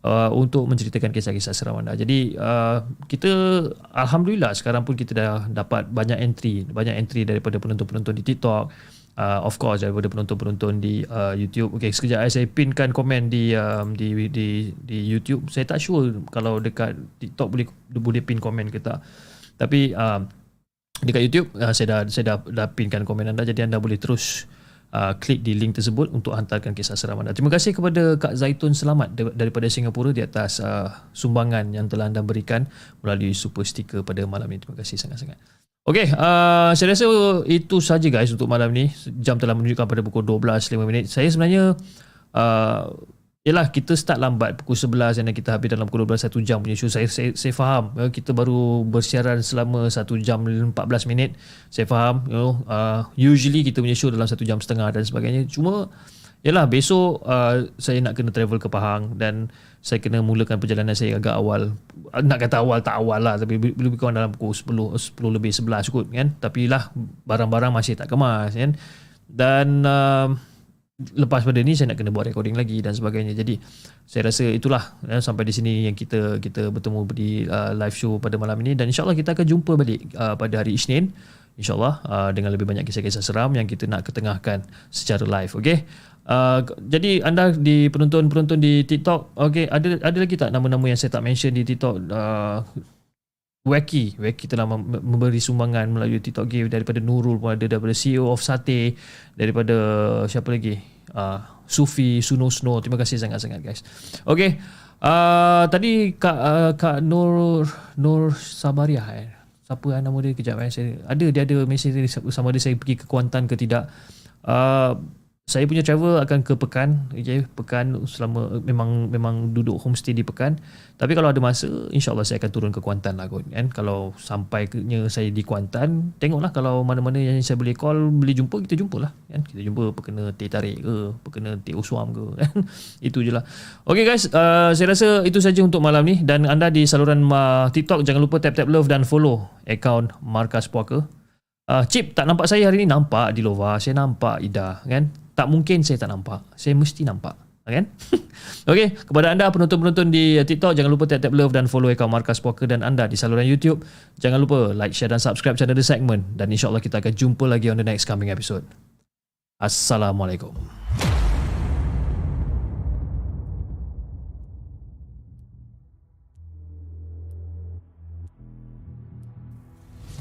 Speaker 3: uh, untuk menceritakan kisah-kisah seram anda. Jadi uh, kita alhamdulillah sekarang pun kita dah dapat banyak entry, banyak entry daripada penonton-penonton di TikTok uh, of course daripada penonton-penonton di uh, YouTube. Okay, sekejap saya pinkan komen di um, di di di YouTube. Saya tak sure kalau dekat TikTok boleh boleh pin komen ke tak. Tapi uh, dekat YouTube uh, saya dah saya dah, dah pinkan komen anda jadi anda boleh terus uh, klik di link tersebut untuk hantarkan kisah seram anda. Terima kasih kepada Kak Zaitun Selamat daripada Singapura di atas uh, sumbangan yang telah anda berikan melalui super sticker pada malam ini. Terima kasih sangat-sangat. Okey, uh, saya rasa itu saja guys untuk malam ni. Jam telah menunjukkan pada pukul 12.05 minit. Saya sebenarnya uh, Yalah kita start lambat pukul 11 dan kita habis dalam pukul 12 1 jam punya show. Saya saya, saya faham ya, kita baru bersiaran selama 1 jam 14 minit. Saya faham you know, uh, usually kita punya show dalam 1 jam setengah dan sebagainya. Cuma yalah besok uh, saya nak kena travel ke Pahang dan saya kena mulakan perjalanan saya agak awal nak kata awal tak awal lah tapi lebih kurang dalam pukul 10 10 lebih 11 kot kan tapi lah barang-barang masih tak kemas kan dan uh, lepas pada ni saya nak kena buat recording lagi dan sebagainya jadi saya rasa itulah ya, sampai di sini yang kita kita bertemu di uh, live show pada malam ini dan insyaallah kita akan jumpa balik uh, pada hari Isnin insyaallah uh, dengan lebih banyak kisah-kisah seram yang kita nak ketengahkan secara live okey Uh, jadi anda di penonton-penonton di TikTok, okay, ada ada lagi tak nama-nama yang saya tak mention di TikTok? Uh, Wacky, Wacky telah memberi sumbangan melalui TikTok game daripada Nurul pun ada daripada CEO of Sate, daripada siapa lagi? Uh, Sufi, Suno Snow. Terima kasih sangat-sangat guys. Okay, uh, tadi Kak, uh, Kak Nur Nur Sabariah eh. Siapa nama dia kejap eh. Saya, ada dia ada mesej sama dia saya pergi ke Kuantan ke tidak. Uh, saya punya travel akan ke Pekan okay? Pekan selama memang memang duduk homestay di Pekan. Tapi kalau ada masa insyaallah saya akan turun ke Kuantan lah kot kan. Kalau sampai nya saya di Kuantan tengoklah kalau mana-mana yang saya boleh call boleh jumpa kita jumpalah kan. Kita jumpa perkena teh tarik ke perkena teh uswam ke kan. Itu je lah. Ok guys uh, saya rasa itu saja untuk malam ni. Dan anda di saluran uh, TikTok jangan lupa tap tap love dan follow account Markas Puaka. Uh, Chip tak nampak saya hari ni? Nampak di Lova saya nampak Ida kan tak mungkin saya tak nampak. Saya mesti nampak. Kan? Okey, kepada anda penonton-penonton di TikTok jangan lupa tap-tap love dan follow akaun Markas Poker dan anda di saluran YouTube jangan lupa like, share dan subscribe channel The Segment dan insyaAllah kita akan jumpa lagi on the next coming episode. Assalamualaikum.